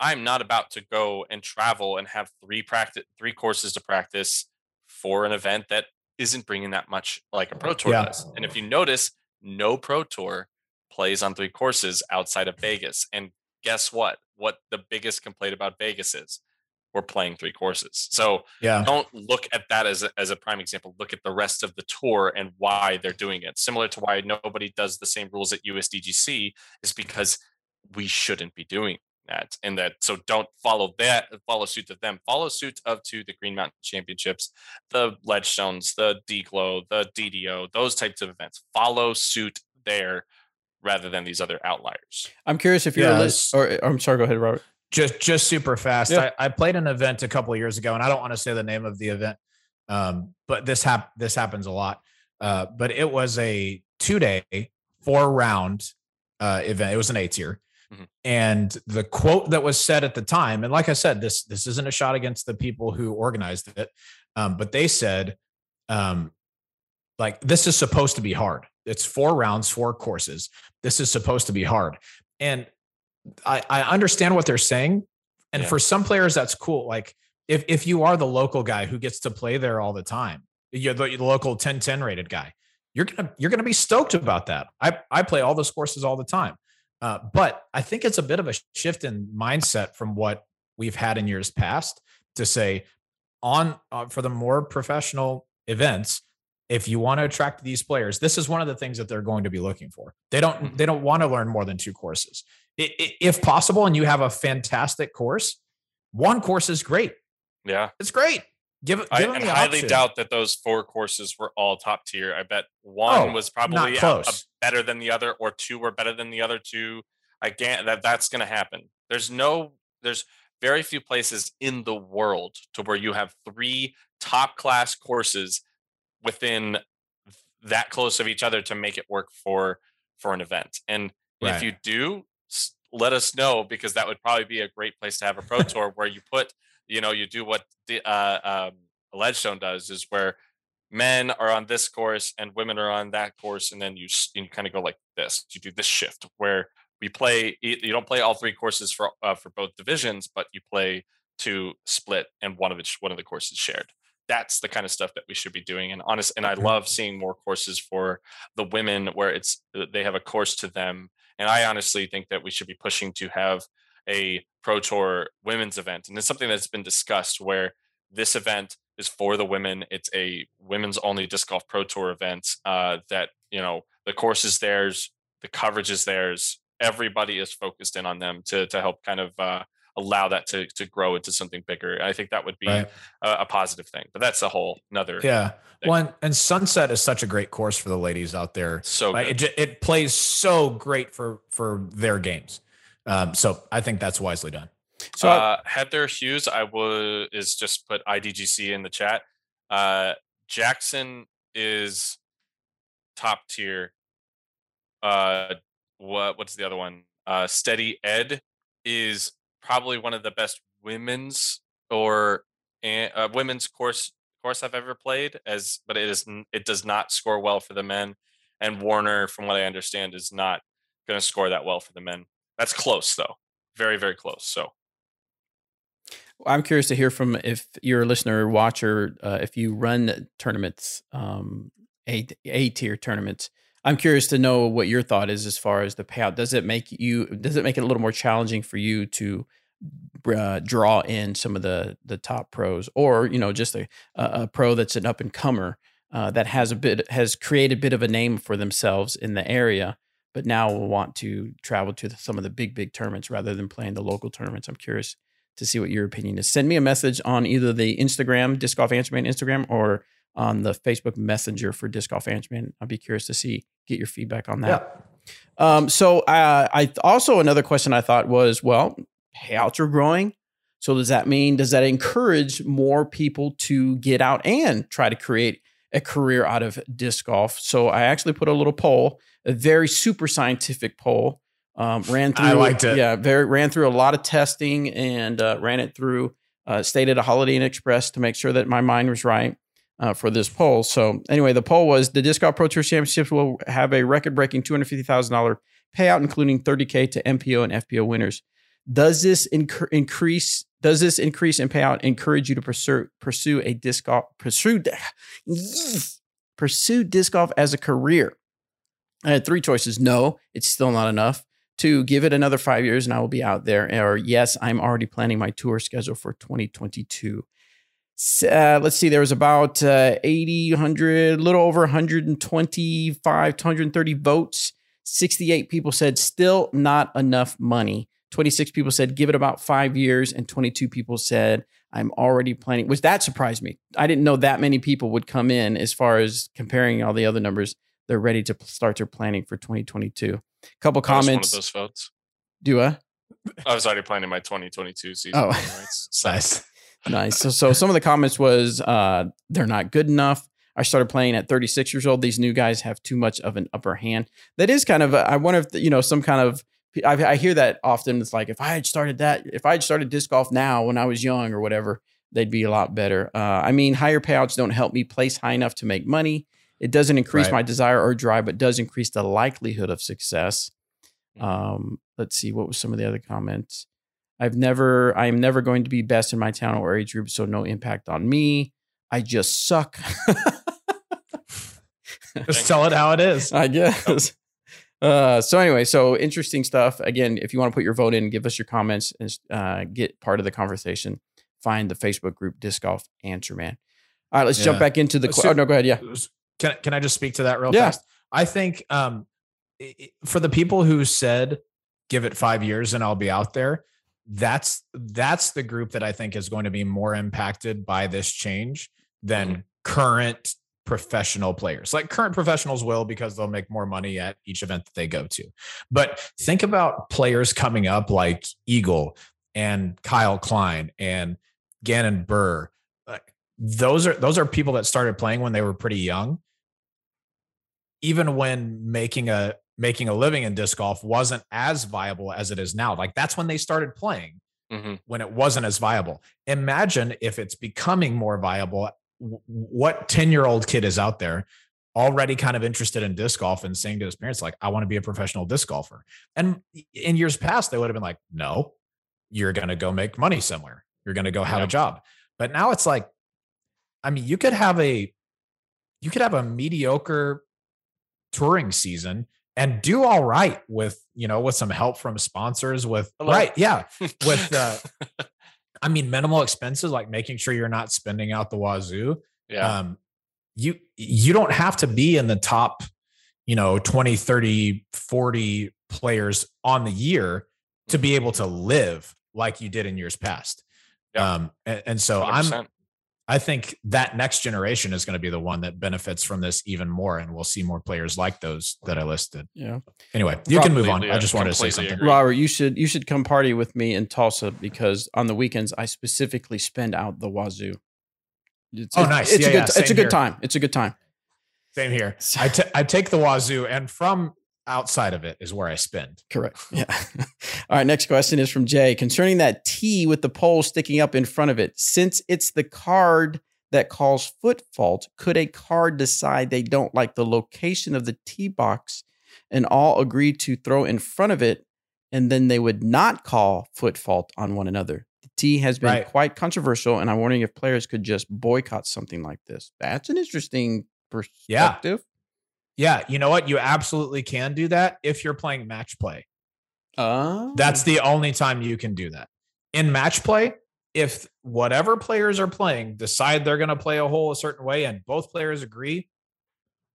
Speaker 2: I'm not about to go and travel and have three practice three courses to practice for an event that isn't bringing that much like a pro tour
Speaker 3: Yeah.
Speaker 2: does. And if you notice, no pro tour plays on three courses outside of Vegas. And guess what? What the biggest complaint about Vegas is? We're playing three courses. So
Speaker 3: Yeah.
Speaker 2: don't look at that as a, as a prime example. Look at the rest of the tour and why they're doing it. Similar to why nobody does the same rules at USDGC is because we shouldn't be doing that. And that so don't follow that. Follow suit of them. Follow suit of to the Green Mountain Championships, the Ledgestones, the D-Glow, the DDO, those types of events. Follow suit there rather than these other outliers.
Speaker 1: I'm curious if you're a list, or, or I'm sorry, go ahead, Robert.
Speaker 3: just just super fast.
Speaker 1: Yeah.
Speaker 3: I, I played an event a couple of years ago, and I don't want to say the name of the event, um, but this hap- this happens a lot. Uh, but it was a two day, four round uh, event. It was an A tier,
Speaker 2: Mhm.
Speaker 3: and the quote that was said at the time, and like I said, this this isn't a shot against the people who organized it, um, but they said, um, like this is supposed to be hard. It's four rounds, four courses. This is supposed to be hard, and I, I understand what they're saying. And
Speaker 2: Yeah.
Speaker 3: for some players, that's cool. Like if if you are the local guy who gets to play there all the time, you're the, the local 10-10 rated guy, you're gonna you're gonna be stoked about that. I I play all those courses all the time. Uh, but I think it's a bit of a shift in mindset from what we've had in years past to say on uh, for the more professional events if you want to attract these players this is one of the things that they're going to be looking for they don't
Speaker 2: Mhm.
Speaker 3: they don't want to learn more than two courses if possible and you have a fantastic course one course is great
Speaker 2: Yeah.
Speaker 3: it's great give it
Speaker 2: I
Speaker 3: them the
Speaker 2: highly
Speaker 3: option.
Speaker 2: doubt that those four courses were all top tier. I bet one
Speaker 3: Oh,
Speaker 2: was probably a- a better than the other, or two were better than the other two. I can't that that's gonna happen. There's no there's very few places in the world to where you have three top class courses within that close of each other to make it work for for an event. And if you do, let us know because that would probably be a great place to have a pro tour where you put, you know, you do what the uh, um, Ledgestone does is where men are on this course and women are on that course, and then you s- you kind of go like this. You do this shift where we play. You don't play all three courses for uh, for both divisions, but you play two split and one of each one of the courses shared. That's the kind of stuff that we should be doing. And honest, and I love seeing more courses for the women where it's uh, they have a course to them. And I honestly think that we should be pushing to have a pro tour women's event. And it's something that's been discussed where this event is for the women. It's a women's only disc golf pro tour event. Uh, that you know the course is theirs, the coverage is theirs. Everybody is focused in on them to to help kind of uh, allow that to to grow into something bigger. I think that would be
Speaker 3: Right.
Speaker 2: a, a positive thing. But that's a whole another.
Speaker 3: yeah
Speaker 2: thing.
Speaker 3: one and sunset is such a great course for the ladies out there
Speaker 2: So
Speaker 3: Like, it, it plays so great for for their games um, so i think that's wisely done
Speaker 1: So
Speaker 2: uh, Heather Hughes, I was is just put IDGC in the chat. Uh, Jackson is top tier. Uh, what what's the other one? Uh, Steady Ed is probably one of the best women's or uh, women's course course I've ever played. As but it is it does not score well for the men. And Warner, from what I understand, is not going to score that well for the men. That's close though, very very close. So.
Speaker 1: I'm curious to hear from if you're a listener or watcher, uh, if you run tournaments, um, a a tier tournaments. I'm curious to know what your thought is as far as the payout. Does it make you? Does it make it a little more challenging for you to uh, draw in some of the the top pros, or you know, just a a pro that's an up and comer uh, that has a bit has created a bit of a name for themselves in the area, but now will want to travel to the, some of the big big tournaments rather than playing the local tournaments. I'm curious to see what your opinion is. Send me a message on either the Instagram, Disc Golf Answer Man Instagram, or on the Facebook Messenger for Disc Golf Answer Man. I'll be curious to see, get your feedback on that. Um, so uh, I also another question I thought was, well, payouts are growing. So does that mean does that encourage more people to get out and try to create a career out of disc golf? So I actually put a little poll, a very super scientific poll. Um, ran through,
Speaker 3: I liked it.
Speaker 1: Yeah, very ran through a lot of testing and uh, ran it through. Uh, stayed at a Holiday Inn Express to make sure that my mind was right uh, for this poll. So anyway, the poll was the Disc Golf Pro Tour Championships will have a record-breaking two hundred fifty thousand dollar payout, including thirty k to MPO and FPO winners. Does this incre- increase? Does this increase in payout encourage you to pursue pursue a disc golf pursue pursue disc golf as a career? I had three choices. No, it's still not enough. Two, give it another five years and I will be out there. Or yes, I'm already planning my tour schedule for 2022. Uh, let's see, there was about uh, 80, 100, a little over 125 to 130 votes. 68 people said still not enough money. 26 people said give it about five years, and 22 people said I'm already planning. Which that surprised me. I didn't know that many people would come in as far as comparing all the other numbers. They're ready to start their planning for 2022. A couple comments.
Speaker 2: those votes.
Speaker 1: Do I?
Speaker 2: I was already planning my 2022 season.
Speaker 1: Oh,
Speaker 3: nice,
Speaker 1: nice. So, so some of the comments was uh, they're not good enough. I started playing at 36 years old. These new guys have too much of an upper hand. That is kind of. A, I wonder if you know some kind of. I, I hear that often. It's like if I had started that, if I had started disc golf now when I was young or whatever, they'd be a lot better. Uh, I mean, higher payouts don't help me place high enough to make money. It doesn't increase right. my desire or drive, but does increase the likelihood of success. Mm-hmm. Um, let's see, what was some of the other comments? I've never, I am never going to be best in my town or age group, so no impact on me. I just suck.
Speaker 3: just tell it how it is.
Speaker 1: I guess. Uh, so anyway, so interesting stuff. Again, if you want to put your vote in, give us your comments and uh, get part of the conversation. Find the Facebook group Disc Golf Answer Man. All right, let's yeah. jump back into the. So, oh, no, go ahead. Yeah.
Speaker 3: Can can I just speak to that real yeah. fast? I think um, for the people who said give it five years and I'll be out there, that's that's the group that I think is going to be more impacted by this change than mm-hmm. current professional players. Like current professionals will because they'll make more money at each event that they go to. But think about players coming up like Eagle and Kyle Klein and Gannon Buhr. Like those are those are people that started playing when they were pretty young even when making a making a living in disc golf wasn't as viable as it is now. Like that's when they started playing mm-hmm. when it wasn't as viable. Imagine if it's becoming more viable. What 10 year old kid is out there already kind of interested in disc golf and saying to his parents, like, I want to be a professional disc golfer. And in years past, they would have been like, no, you're going to go make money somewhere. You're going to go have a job. But now it's like, I mean, you could have a, you could have a mediocre touring season and do all right with you know with some help from sponsors with Hello. right yeah with uh i mean minimal expenses like making sure you're not spending out the wazoo.
Speaker 2: Yeah. Um
Speaker 3: you you don't have to be in the top you know 20 30 40 players on the year to be able to live like you did in years past. Yeah. um and, and so i am I think that next generation is going to be the one that benefits from this even more, and we'll see more players like those that I listed.
Speaker 1: Yeah.
Speaker 3: Anyway, you can move on. I just wanted to say something.
Speaker 1: Agree. Robert, you should you should come party with me in Tulsa because on the weekends I specifically spend out the wazoo.
Speaker 3: It's, oh, nice.
Speaker 1: It's
Speaker 3: yeah,
Speaker 1: a good.
Speaker 3: Yeah,
Speaker 1: it's a good here. time. It's a good time.
Speaker 3: Same here. I, t- I take the wazoo, and from outside of it is where I spend.
Speaker 1: Correct. Yeah. All right. Next question is from Jay concerning that T with the pole sticking up in front of it. Since it's the card that calls foot fault, could a card decide they don't like the location of the T box and all agree to throw in front of it, and then they would not call foot fault on one another? The T has been right. quite controversial, and I'm wondering if players could just boycott something like this. That's an interesting perspective.
Speaker 3: Yeah. Yeah, you know what? You absolutely can do that if you're playing match play.
Speaker 1: Oh.
Speaker 3: That's the only time you can do that. In match play, if whatever players are playing decide they're going to play a hole a certain way and both players agree,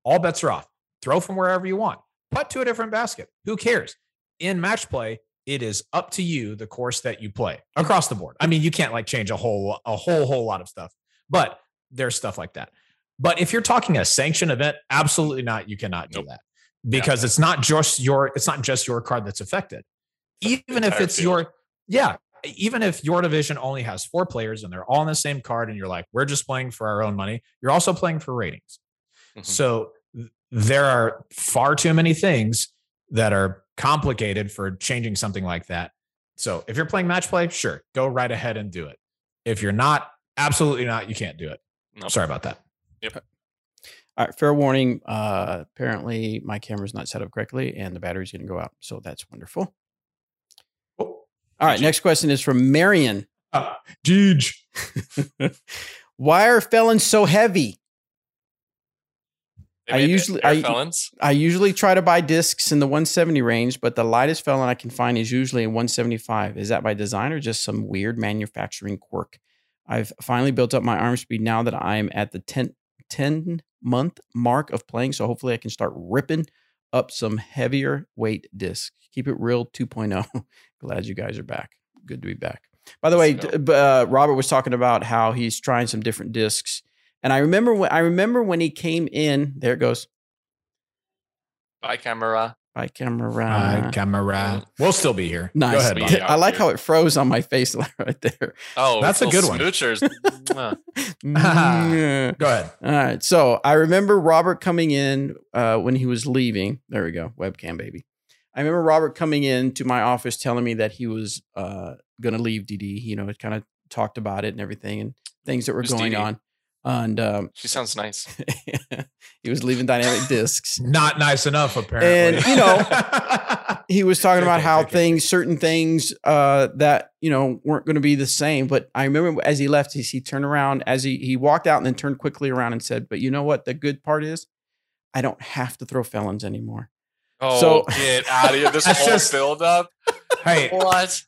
Speaker 3: all bets are off. Throw from wherever you want. Put to a different basket. Who cares? In match play, it is up to you the course that you play across the board. I mean, you can't like change a whole a whole whole lot of stuff, but there's stuff like that. But if you're talking a sanction event, absolutely not. You cannot do nope. that because yeah. it's not just your it's not just your card that's affected. Even if it's field. your yeah, even if your division only has four players and they're all on the same card, and you're like, we're just playing for our own money, you're also playing for ratings. Mm-hmm. So there are far too many things that are complicated for changing something like that. So if you're playing match play, sure, go right ahead and do it. If you're not, absolutely not, you can't do it. Nope. Sorry about that.
Speaker 2: Yep.
Speaker 1: All right, fair warning. Uh, apparently, my camera's not set up correctly, and the battery's going to go out. So that's wonderful.
Speaker 3: Oh.
Speaker 1: All right, next question is from Marion.
Speaker 3: Uh, Jeej.
Speaker 1: Why are felons so heavy? I usually- I-
Speaker 2: felons.
Speaker 1: I usually try to buy discs in the 170 range, but the lightest felon I can find is usually a 175. Is that by design or just some weird manufacturing quirk? I've finally built up my arm speed now that I'm at the 10, 10 month mark of playing, so hopefully I can start ripping up some heavier weight discs. Keep it real 2.0. Glad you guys are back. Good to be back. By the way,
Speaker 2: Let's
Speaker 1: d- b- uh, Robert was talking about how he's trying some different discs, and I remember when I remember when he came in. There it goes.
Speaker 2: Bye, camera.
Speaker 1: By camera.
Speaker 3: Hi, camera. We'll still be here.
Speaker 1: Nice.
Speaker 3: Go ahead. Bob.
Speaker 1: I like how it froze on my face right there.
Speaker 2: Oh,
Speaker 3: That's a good one.
Speaker 2: Smoochers.
Speaker 3: Go ahead.
Speaker 1: All right. So I remember Robert coming in uh, when he was leaving. There we go. Webcam, baby. I remember Robert coming in to my office telling me that he was uh, going to leave DD. You know, it kind of talked about it and everything and things that were
Speaker 2: Who's
Speaker 1: going
Speaker 2: DD?
Speaker 1: on. And um,
Speaker 2: she sounds nice.
Speaker 1: he was leaving Dynamic Discs.
Speaker 3: Not nice enough, apparently.
Speaker 1: And, you know, he was talking about how things, certain things uh, that you know weren't going to be the same. But I remember as he left, he, he turned around as he he walked out and then turned quickly around and said, "But you know what? The good part is, I don't have to throw felons anymore."
Speaker 2: Oh,
Speaker 1: So-
Speaker 2: get out of here. This
Speaker 3: That's
Speaker 2: whole
Speaker 3: just-
Speaker 2: build up.
Speaker 3: hey,
Speaker 2: What?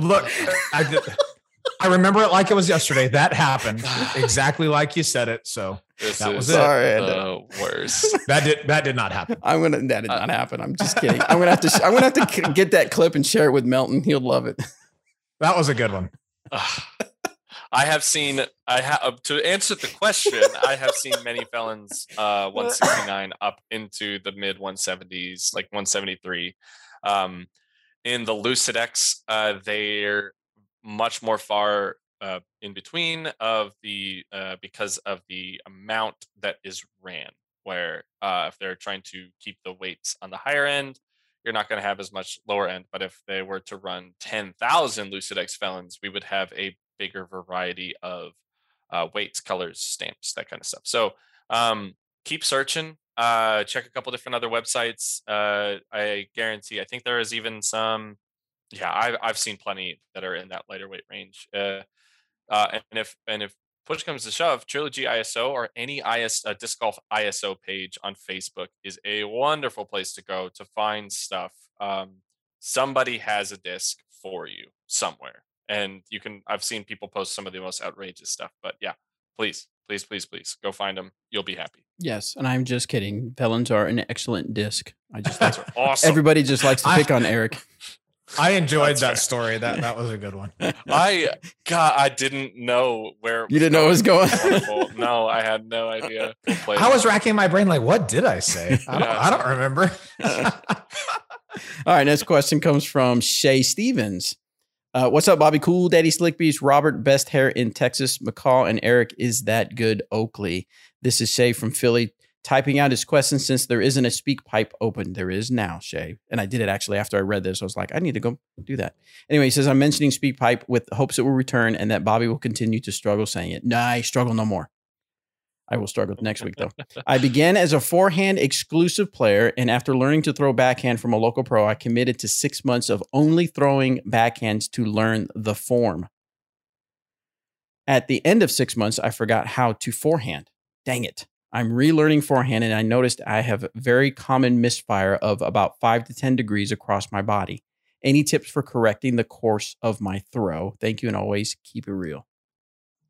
Speaker 3: look, I, did, I remember it like it was yesterday. That happened exactly like you said it. So
Speaker 2: This
Speaker 3: That
Speaker 2: is
Speaker 3: was it.
Speaker 1: Sorry, I
Speaker 2: the worst.
Speaker 3: that did that did not happen.
Speaker 1: I'm gonna that did not happen. I'm just kidding. I'm gonna have to sh- I'm gonna have to k- get that clip and share it with Melton. He'll love it.
Speaker 3: That was a good one.
Speaker 2: I have seen. I have to answer the question. I have seen many felons, uh, 169 up into the mid 170s, like 173. Um, in the Lucid X, uh, they're much more far uh, in between of the uh, because of the amount that is ran. Where uh, if they're trying to keep the weights on the higher end, you're not going to have as much lower end. But if they were to run 10,000 Lucid X felons, we would have a bigger variety of uh, weights, colors, stamps, that kind of stuff. So um, keep searching. Uh, check a couple different other websites. Uh, I guarantee. I think there is even some. Yeah, I've I've seen plenty that are in that lighter weight range. Uh, uh, and if and if push comes to shove, Trilogy ISO or any IS uh, disc golf ISO page on Facebook is a wonderful place to go to find stuff. Um, somebody has a disc for you somewhere, and you can. I've seen people post some of the most outrageous stuff, but yeah, please, please, please, please go find them. You'll be happy.
Speaker 1: Yes, and I'm just kidding. Felons are an excellent disc. I just
Speaker 2: are awesome.
Speaker 1: everybody just likes to
Speaker 3: I-
Speaker 1: pick on Eric.
Speaker 3: I enjoyed that
Speaker 2: fair.
Speaker 3: story. That that was a good one.
Speaker 2: I God, I didn't know where
Speaker 1: You didn't know it was going.
Speaker 2: No, I had no idea.
Speaker 3: I was racking my brain like, what did I say? I don't,
Speaker 2: Yeah.
Speaker 3: I don't remember.
Speaker 1: All right, next question comes from Shay Stevens. Uh, what's up, Bobby Cool, Daddy Slick Beast, Robert, best hair in Texas, McCall, and Eric is that good, Oakley. This is Shay from Philly typing out his question since there isn't a SpeakPipe open. There is now, Shay. And I did it actually after I read this. I was like, I need to go do that. Anyway, he says, I'm mentioning SpeakPipe with hopes it will return and that Bobby will continue to struggle saying it. Nah, I struggle no more. I will struggle next week though. I began as a forehand exclusive player, and after learning to throw backhand from a local pro, I committed to six months of only throwing backhands to learn the form. At the end of six months, I forgot how to forehand. Dang it. I'm relearning forehand, and I noticed I have very common misfire of about five to 10 degrees across my body. Any tips for correcting the course of my throw? Thank you, and always keep it real.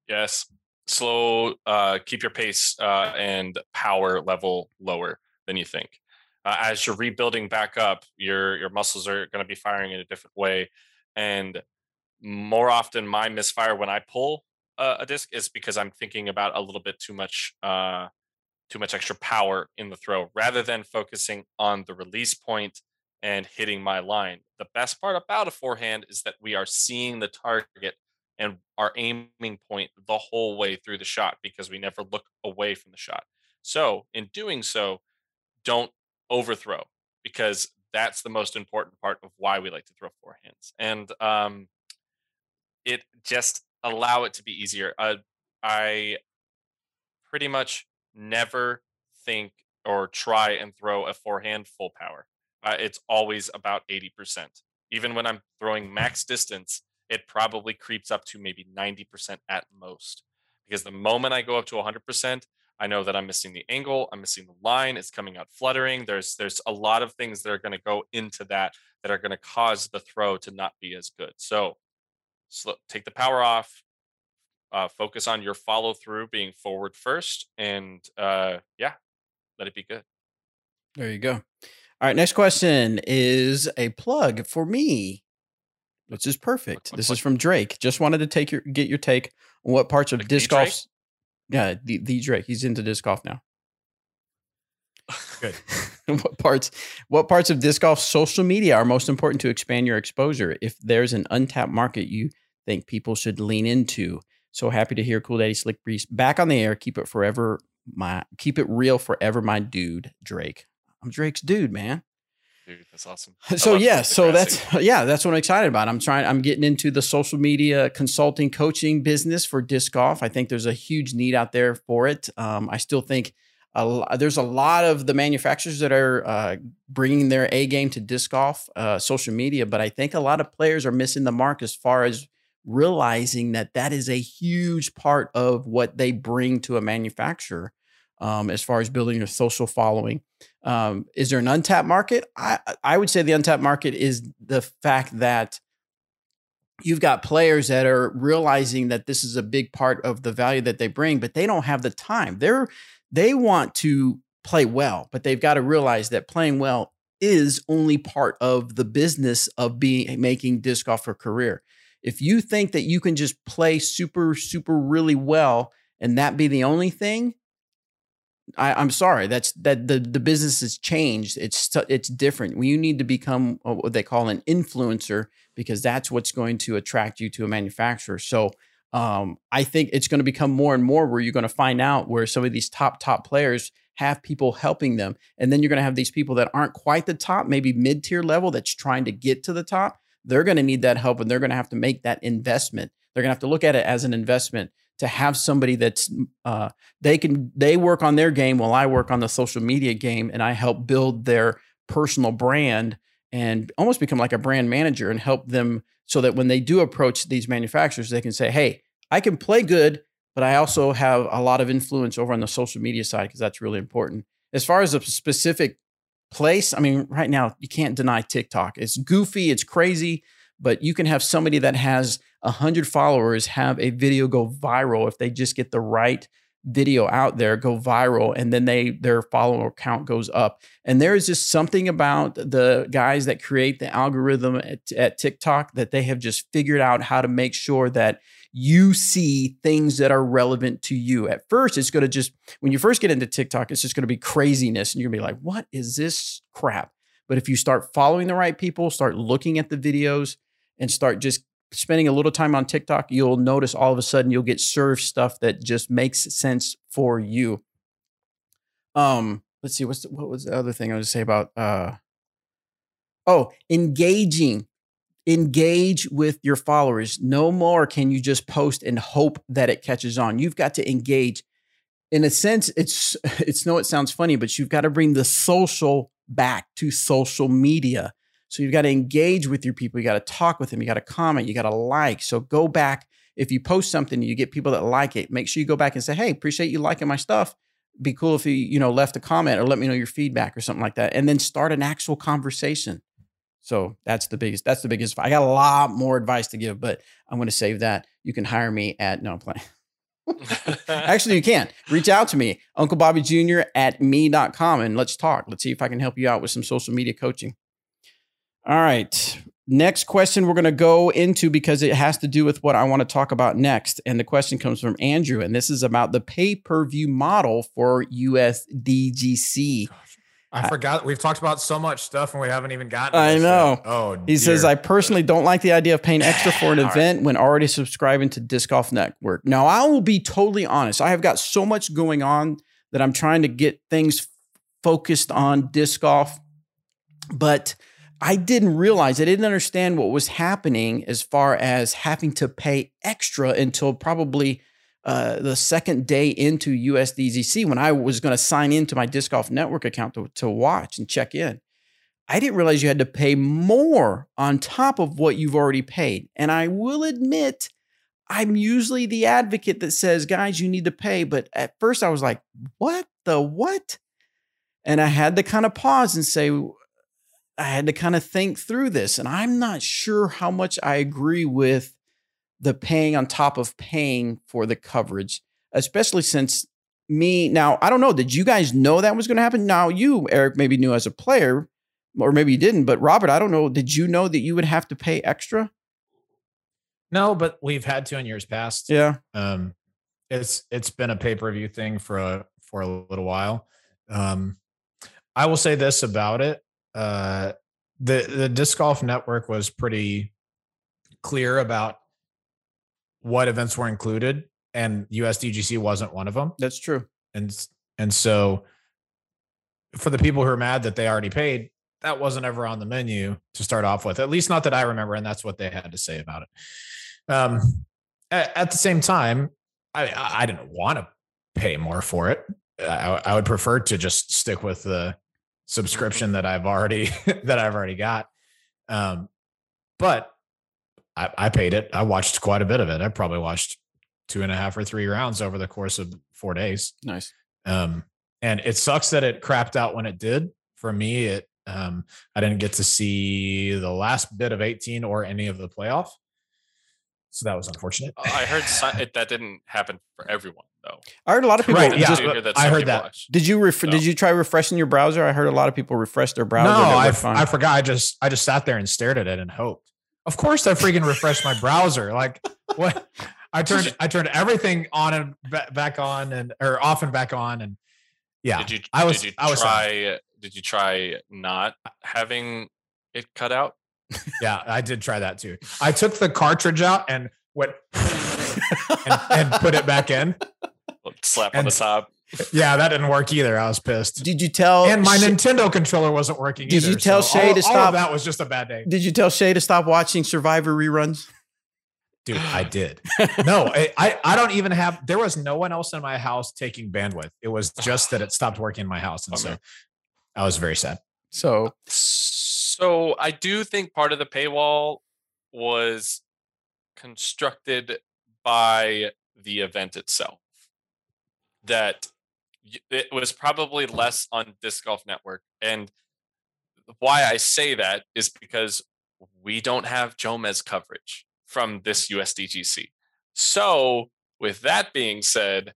Speaker 2: Yes. Slow, uh, keep your pace uh, and power level lower than you think. Uh, as you're rebuilding back up, your your muscles are going to be firing in a different way, and more often, my misfire when I pull a disc is because I'm thinking about a little bit too much, uh, too much extra power in the throw, rather than focusing on the release point and hitting my line. The best part about a forehand is that we are seeing the target and our aiming point the whole way through the shot because we never look away from the shot. So, in doing so, don't overthrow because that's the most important part of why we like to throw forehands. And um, it just allow it to be easier. Uh, I pretty much never think or try and throw a forehand full power. Uh, it's always about 80%. Even when I'm throwing max distance, it probably creeps up to maybe 90% at most. Because the moment I go up to 100%, I know that I'm missing the angle, I'm missing the line, it's coming out fluttering. There's there's a lot of things that are going to go into that that are going to cause the throw to not be as good. So, so take the power off, uh, focus on your follow through being forward first, and uh, yeah, let it be good.
Speaker 1: There you go. All right, next question is a plug for me, which is perfect. This is from Drake. Just wanted to take your get your take on what parts of
Speaker 2: Like
Speaker 1: disc golf. Yeah, the, the Drake. He's into disc golf now.
Speaker 3: Good.
Speaker 1: what parts what parts of disc golf social media are most important to expand your exposure if there's an untapped market you think people should lean into so happy to hear cool daddy slick breeze back on the air. Keep it forever my keep it real forever my dude drake. I'm drake's dude man.
Speaker 2: Dude, that's awesome.
Speaker 1: So yeah so that's yeah that's what i'm excited about. I'm trying i'm getting into the social media consulting coaching business for disc golf. I think there's a huge need out there for it. Um, i still think a there's a lot of the manufacturers that are uh, bringing their a game to disc golf uh, social media but i think a lot of players are missing the mark as far as realizing that that is a huge part of what they bring to a manufacturer um, as far as building your social following um, is there an untapped market? I I would say the untapped market is the fact that you've got players that are realizing that this is a big part of the value that they bring, but they don't have the time. They're they want to play well, but they've got to realize that playing well is only part of the business of being making disc golf a career. If you think that you can just play super super really well and that be the only thing, I, I'm sorry. That's that the the business has changed. It's it's different. You need to become what they call an influencer because that's what's going to attract you to a manufacturer. So um, I think it's going to become more and more where you're going to find out where some of these top top players have people helping them, and then you're going to have these people that aren't quite the top, maybe mid tier level, that's trying to get to the top. They're going to need that help, and they're going to have to make that investment. They're going to have to look at it as an investment to have somebody that's uh, they can they work on their game while I work on the social media game and I help build their personal brand and almost become like a brand manager and help them so that when they do approach these manufacturers they can say hey I can play good but I also have a lot of influence over on the social media side because that's really important as far as a specific place. I mean right now you can't deny TikTok. It's goofy it's crazy but you can have somebody that has 100 followers have a video go viral if they just get the right video out there go viral and then they their follower count goes up. And there is just something about the guys that create the algorithm at, at tiktok that they have just figured out how to make sure that you see things that are relevant to you at first it's going to just when you first get into tiktok it's just going to be craziness and you're going to be like what is this crap but if you start following the right people start looking at the videos and start just spending a little time on TikTok, you'll notice all of a sudden you'll get served stuff that just makes sense for you. Um, let's see, what's the, what was the other thing I was to say about uh oh, engaging. Engage with your followers. No more can you just post and hope that it catches on. You've got to engage. In a sense, it's it's no, it sounds funny, but you've got to bring the social back to social media. So you've got to engage with your people. You got to talk with them. You got to comment. You got to like. So go back. If you post something, you get people that like it. Make sure you go back and say, "Hey, appreciate you liking my stuff. Be cool if you you know left a comment or let me know your feedback or something like that." And then start an actual conversation. So that's the biggest. That's the biggest. I got a lot more advice to give, but I'm going to save that. You can hire me at no playing. Actually, you can reach out to me, Uncle Bobby Jr. at me.com, and let's talk. Let's see if I can help you out with some social media coaching. All right. Next question we're going to go into because it has to do with what I want to talk about next. And the question comes from Andrew, and this is about the pay per view model for USDGC.
Speaker 3: I
Speaker 1: I-
Speaker 3: forgot we've talked about so much stuff and we haven't even gotten. to
Speaker 1: I know.
Speaker 3: Oh,
Speaker 1: He says. I personally don't like the idea of paying extra for an
Speaker 2: All right.
Speaker 1: event when already subscribing to Disc Golf Network. Now, I will be totally honest. I have got so much going on that I'm trying to get things focused on disc golf, but I didn't realize, I didn't understand what was happening as far as having to pay extra until probably uh, the second day into USDGC when I was going to sign into my Disc Golf Network account to, to watch and check in. I didn't realize you had to pay more on top of what you've already paid. And I will admit, I'm usually the advocate that says, guys, you need to pay. But at first I was like, what the what? And I had to kind of pause and say, I had to kind of think through this. And I'm not sure how much I agree with the paying on top of paying for the coverage, especially since me now, I don't know, did you guys know that was going to happen? Now, you, Eric, maybe knew as a player, or maybe you didn't, but Robert, I don't know, did you know that you would have to pay extra?
Speaker 3: No, but we've had to in years past.
Speaker 1: Yeah.
Speaker 3: Um, it's it's been a pay per view thing for a for a little while. Um, I will say this about it: uh, the the disc golf network was pretty clear about what events were included, and USDGC wasn't one of them.
Speaker 1: That's true.
Speaker 3: And and so for the people who are mad that they already paid, that wasn't ever on the menu to start off with. At least not that I remember, and that's what they had to say about it. Um, at, at the same time, I I didn't want to pay more for it. I, I would prefer to just stick with the subscription that I've already that I've already got. Um, but I, I paid it. I watched quite a bit of it. I probably watched two and a half or three rounds over the course of four days.
Speaker 1: Nice.
Speaker 3: Um, and it sucks that it crapped out when it did. For me, it um, I didn't get to see the last bit of 18 or any of the playoff. So that was unfortunate.
Speaker 2: I heard it, that didn't happen for everyone though.
Speaker 1: I heard a lot of people.
Speaker 3: Right, yeah,
Speaker 1: just,
Speaker 2: hear that
Speaker 3: I heard that.
Speaker 2: watch.
Speaker 1: did you ref-
Speaker 2: So-
Speaker 1: did you try refreshing your browser? I heard a lot of people refresh their browser.
Speaker 3: no,
Speaker 1: and
Speaker 3: I. I forgot. I just I just sat there and stared at it and hoped. Of course, I freaking refreshed my browser. Like what? I turned I turned everything on and back on and or off and back on and yeah.
Speaker 2: Did you
Speaker 3: I was-
Speaker 2: did you
Speaker 3: I was
Speaker 2: try did you try not having it cut out?
Speaker 3: Yeah, I did try that too. I took the cartridge out and went and, and put it back in.
Speaker 2: Slap on the top.
Speaker 3: Yeah, that didn't work either. I was pissed.
Speaker 1: did you tell
Speaker 3: And my
Speaker 1: Shay-
Speaker 3: Nintendo controller wasn't working.
Speaker 1: Did you tell
Speaker 3: so
Speaker 1: Shay
Speaker 3: all,
Speaker 1: to
Speaker 3: all
Speaker 1: stop-
Speaker 3: of that was just a bad day,
Speaker 1: Did you tell Shay to stop watching Survivor reruns?
Speaker 3: dude. I did. No, I, I I don't even have. There was no one else in my house taking bandwidth. It was just that it stopped working in my house, and so I was very sad.
Speaker 1: So
Speaker 2: So I do think part of the paywall was constructed by the event itself. That y- it was probably less on Disc Golf Network. And why I say that is because we don't have Jomez coverage from this USDGC. So, with that being said,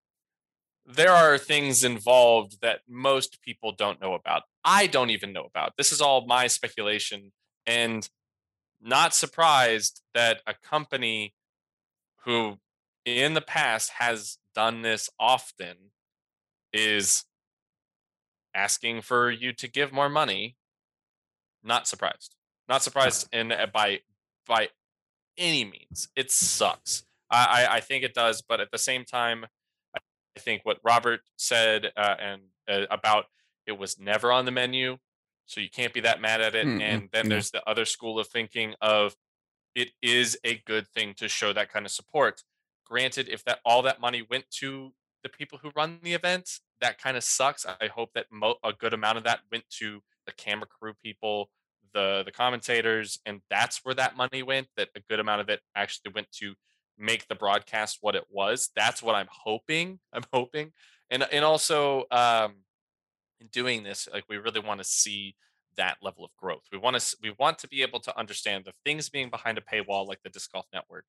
Speaker 2: there are things involved that most people don't know about. I don't even know about. This is all my speculation and not surprised that a company who in the past has done this often is asking for you to give more money. Not surprised. Not surprised in uh, by by any means. It sucks. I, I I think it does, but at the same time, I think what Robert said uh, and uh, about it was never on the menu, so you can't be that mad at it.
Speaker 1: Mm-mm,
Speaker 2: and then there's the other school of thinking of it is a good thing to show that kind of support. Granted, if that all that money went to the people who run the event, that kind of sucks. I hope that mo- a good amount of that went to the camera crew people, the the commentators, and that's where that money went. That a good amount of it actually went to make the broadcast what it was. That's what I'm hoping. I'm hoping, and and also um, in doing this, like we really want to see that level of growth. We want to we want to be able to understand the things being behind a paywall, like the Disc Golf Network.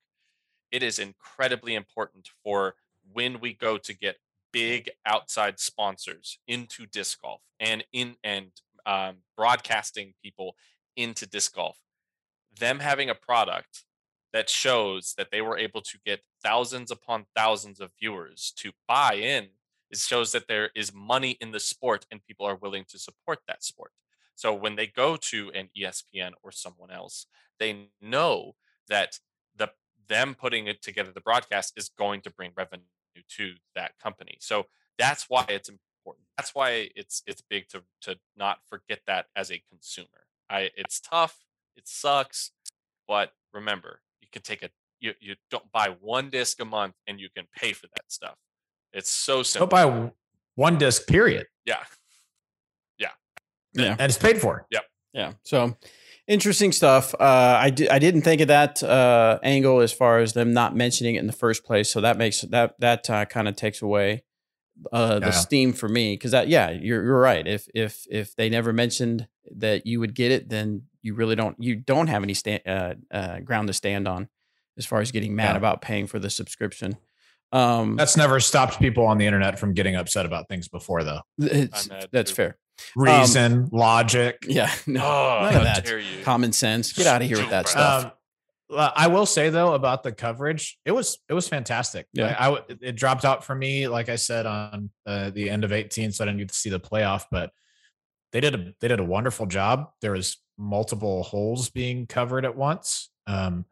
Speaker 2: It is incredibly important for when we go to get big outside sponsors into disc golf and in and um, broadcasting people into disc golf them having a product that shows that they were able to get thousands upon thousands of viewers to buy in it shows that there is money in the sport and people are willing to support that sport. So when they go to an espn or someone else they know that the them putting it together the broadcast is going to bring revenue to that company so that's why it's important that's why it's it's big to to not forget that as a consumer i it's tough it sucks but remember you can take a you, you don't buy one disc a month and you can pay for that stuff it's so simple
Speaker 3: Don't buy one disc, period,
Speaker 2: yeah
Speaker 1: Yeah. Yeah.
Speaker 3: And it's paid for. Yep.
Speaker 1: Yeah. So interesting stuff. Uh, I di- I didn't think of that uh, angle as far as them not mentioning it in the first place. So that makes that that uh, kind of takes away uh, the
Speaker 3: Yeah.
Speaker 1: steam for me because that yeah you're you're right. If if if they never mentioned that you would get it, then you really don't you don't have any stand uh, uh, ground to stand on as far as getting mad
Speaker 3: Yeah.
Speaker 1: about paying for the subscription. Um,
Speaker 3: That's never stopped people on the internet from getting upset about things before, though.
Speaker 1: it's, that's
Speaker 2: too.
Speaker 1: fair.
Speaker 3: Reason, logic.
Speaker 1: Yeah. No,
Speaker 2: Oh,
Speaker 1: none of that.
Speaker 2: you.
Speaker 1: Common sense. Get out of here with that stuff.
Speaker 3: Um, I will say though about the coverage, it was it was fantastic.
Speaker 1: Yeah.
Speaker 3: I, I w- it dropped out for me, like I said on uh, the end of 18, so I didn't get to see the playoff. But they did a they did a wonderful job. There was multiple holes being covered at once. Um,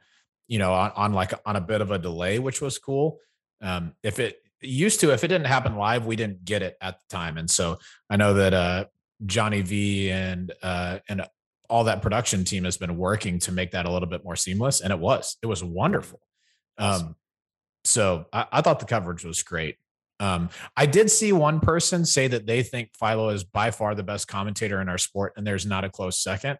Speaker 3: you know, on, on like on a bit of a delay, which was cool. Um, if it used to, if it didn't happen live, we didn't get it at the time, and so I know that uh, Johnny V and uh, and all that production team has been working to make that a little bit more seamless, and it was it was wonderful. Um, so I, I thought the coverage was great. Um, I did see one person say that they think Philo is by far the best commentator in our sport, and there's not a close second.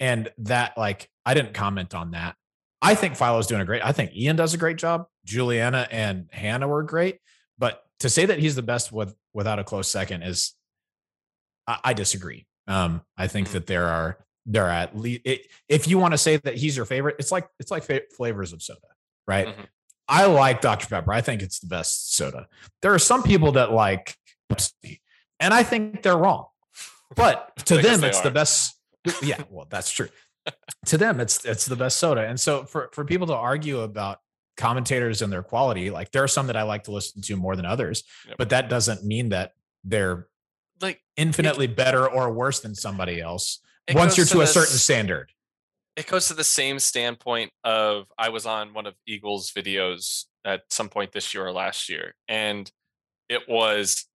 Speaker 3: And that, like, I didn't comment on that. I think Philo's doing a great. I think Ian does a great job. Juliana and Hannah were great, but to say that he's the best with without a close second is, I, I disagree. Um, I think
Speaker 2: Mhm.
Speaker 3: that there are there are at least if you want to say that he's your favorite, it's like it's like flavors of soda, right?
Speaker 2: Mhm.
Speaker 3: I like Dr. Pepper. I think it's the best soda. There are some people that like Pepsi, and I think they're wrong. But to them, it's the best. Yeah, well, that's true. to them, it's it's the best soda. And so for for people to argue about commentators and their quality, like there are some that I like to listen to more than others,
Speaker 2: Yep.
Speaker 3: but that doesn't mean that they're
Speaker 2: Like
Speaker 3: infinitely better or worse than somebody else once you're to a
Speaker 2: this-
Speaker 3: certain standard.
Speaker 2: it goes to the same standpoint of I was on one of Eagles videos at some point this year or last year, and it was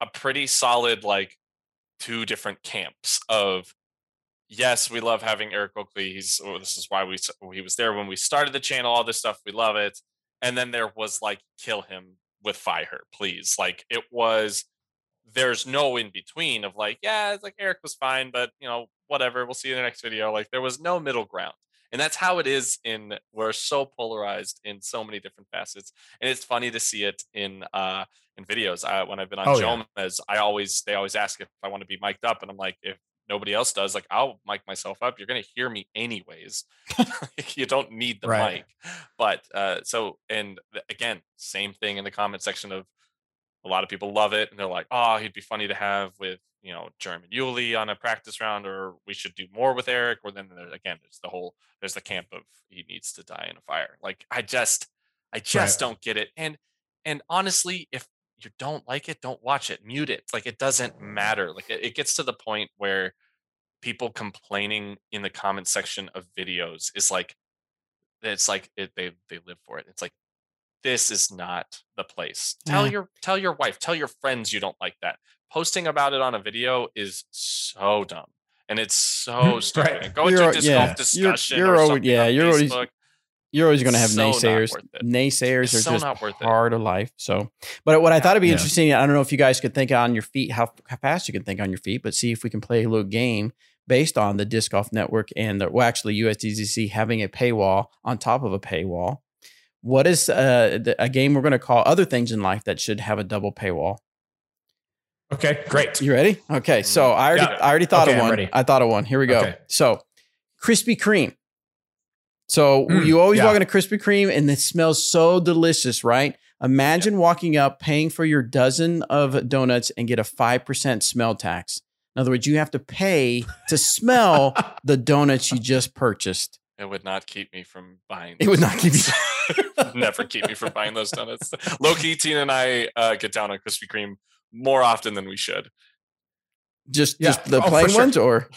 Speaker 2: a pretty solid like two different camps of yes, we love having Eric Oakley. He's oh, this is why we he was there when we started the channel. All this stuff, we love it. And then there was like kill him with fire, please. Like it was. There's no in between of like yeah, it's like Eric was fine, but you know whatever. We'll see you in the next video. Like there was no middle ground. And that's how it is in we're so polarized in so many different facets. And it's funny to see it in uh in videos. Uh, when I've been on
Speaker 3: Oh, yeah.
Speaker 2: I always they always ask if I want to be mic'd up, and I'm like, if nobody else does, like I'll mic myself up. You're gonna hear me anyways. you don't need the
Speaker 3: Right.
Speaker 2: mic. But uh so and again, same thing in the comment section of a lot of people love it and they're like, oh, he'd be funny to have with you know German Yuli on a practice round, or we should do more with Eric. Or then there, again, there's the whole there's the camp of he needs to die in a fire. Like I just I just don't get it. And and honestly, if you don't like it, don't watch it. Mute it. Like it doesn't matter. Like it, it gets to the point where people complaining in the comment section of videos is like it's like it, they they live for it. It's like this is not the place. Tell
Speaker 1: Yeah.
Speaker 2: your tell your wife, tell your friends you don't like that. Posting about it on a video is so dumb. And it's so
Speaker 3: Right.
Speaker 2: stupid. And Go
Speaker 1: You're-
Speaker 2: into a disc
Speaker 1: yeah.
Speaker 2: golf
Speaker 1: You're-
Speaker 2: discussion
Speaker 1: you're
Speaker 2: or
Speaker 1: always- yeah,
Speaker 2: on
Speaker 1: you're always-
Speaker 2: Facebook.
Speaker 1: You're always going to have
Speaker 2: So
Speaker 1: naysayers. Naysayers
Speaker 2: It's
Speaker 1: are
Speaker 2: so
Speaker 1: just
Speaker 2: not worth it.
Speaker 1: part of life. So, but what I thought would be
Speaker 3: Yeah.
Speaker 1: interesting, I don't know if you guys could think on your feet, how, how fast you can think on your feet, but see if we can play a little game based on the Disc Golf Network and the, well, actually USDGC having a paywall on top of a paywall. What is uh, a game we're going to call other things in life that should have a double paywall?
Speaker 3: Okay, great.
Speaker 1: You ready? Okay, so I already, I already thought
Speaker 3: Okay,
Speaker 1: of one. I thought of one. Here we go.
Speaker 3: Okay.
Speaker 1: So, Krispy Kreme. So
Speaker 3: Mm,
Speaker 1: you always
Speaker 3: yeah.
Speaker 1: walk into Krispy Kreme and it smells so delicious, right? Imagine walking up, paying for your dozen of donuts and get a five percent smell tax. In other words, you have to pay to smell the donuts you just purchased.
Speaker 2: It would not keep me from buying.
Speaker 1: It would not keep you-
Speaker 2: Never keep me from buying those donuts. Loki, Tina, and I uh, get down on Krispy Kreme more often than we should.
Speaker 1: Just
Speaker 3: Yeah.
Speaker 1: just the
Speaker 3: Oh,
Speaker 1: plain
Speaker 3: sure.
Speaker 1: ones or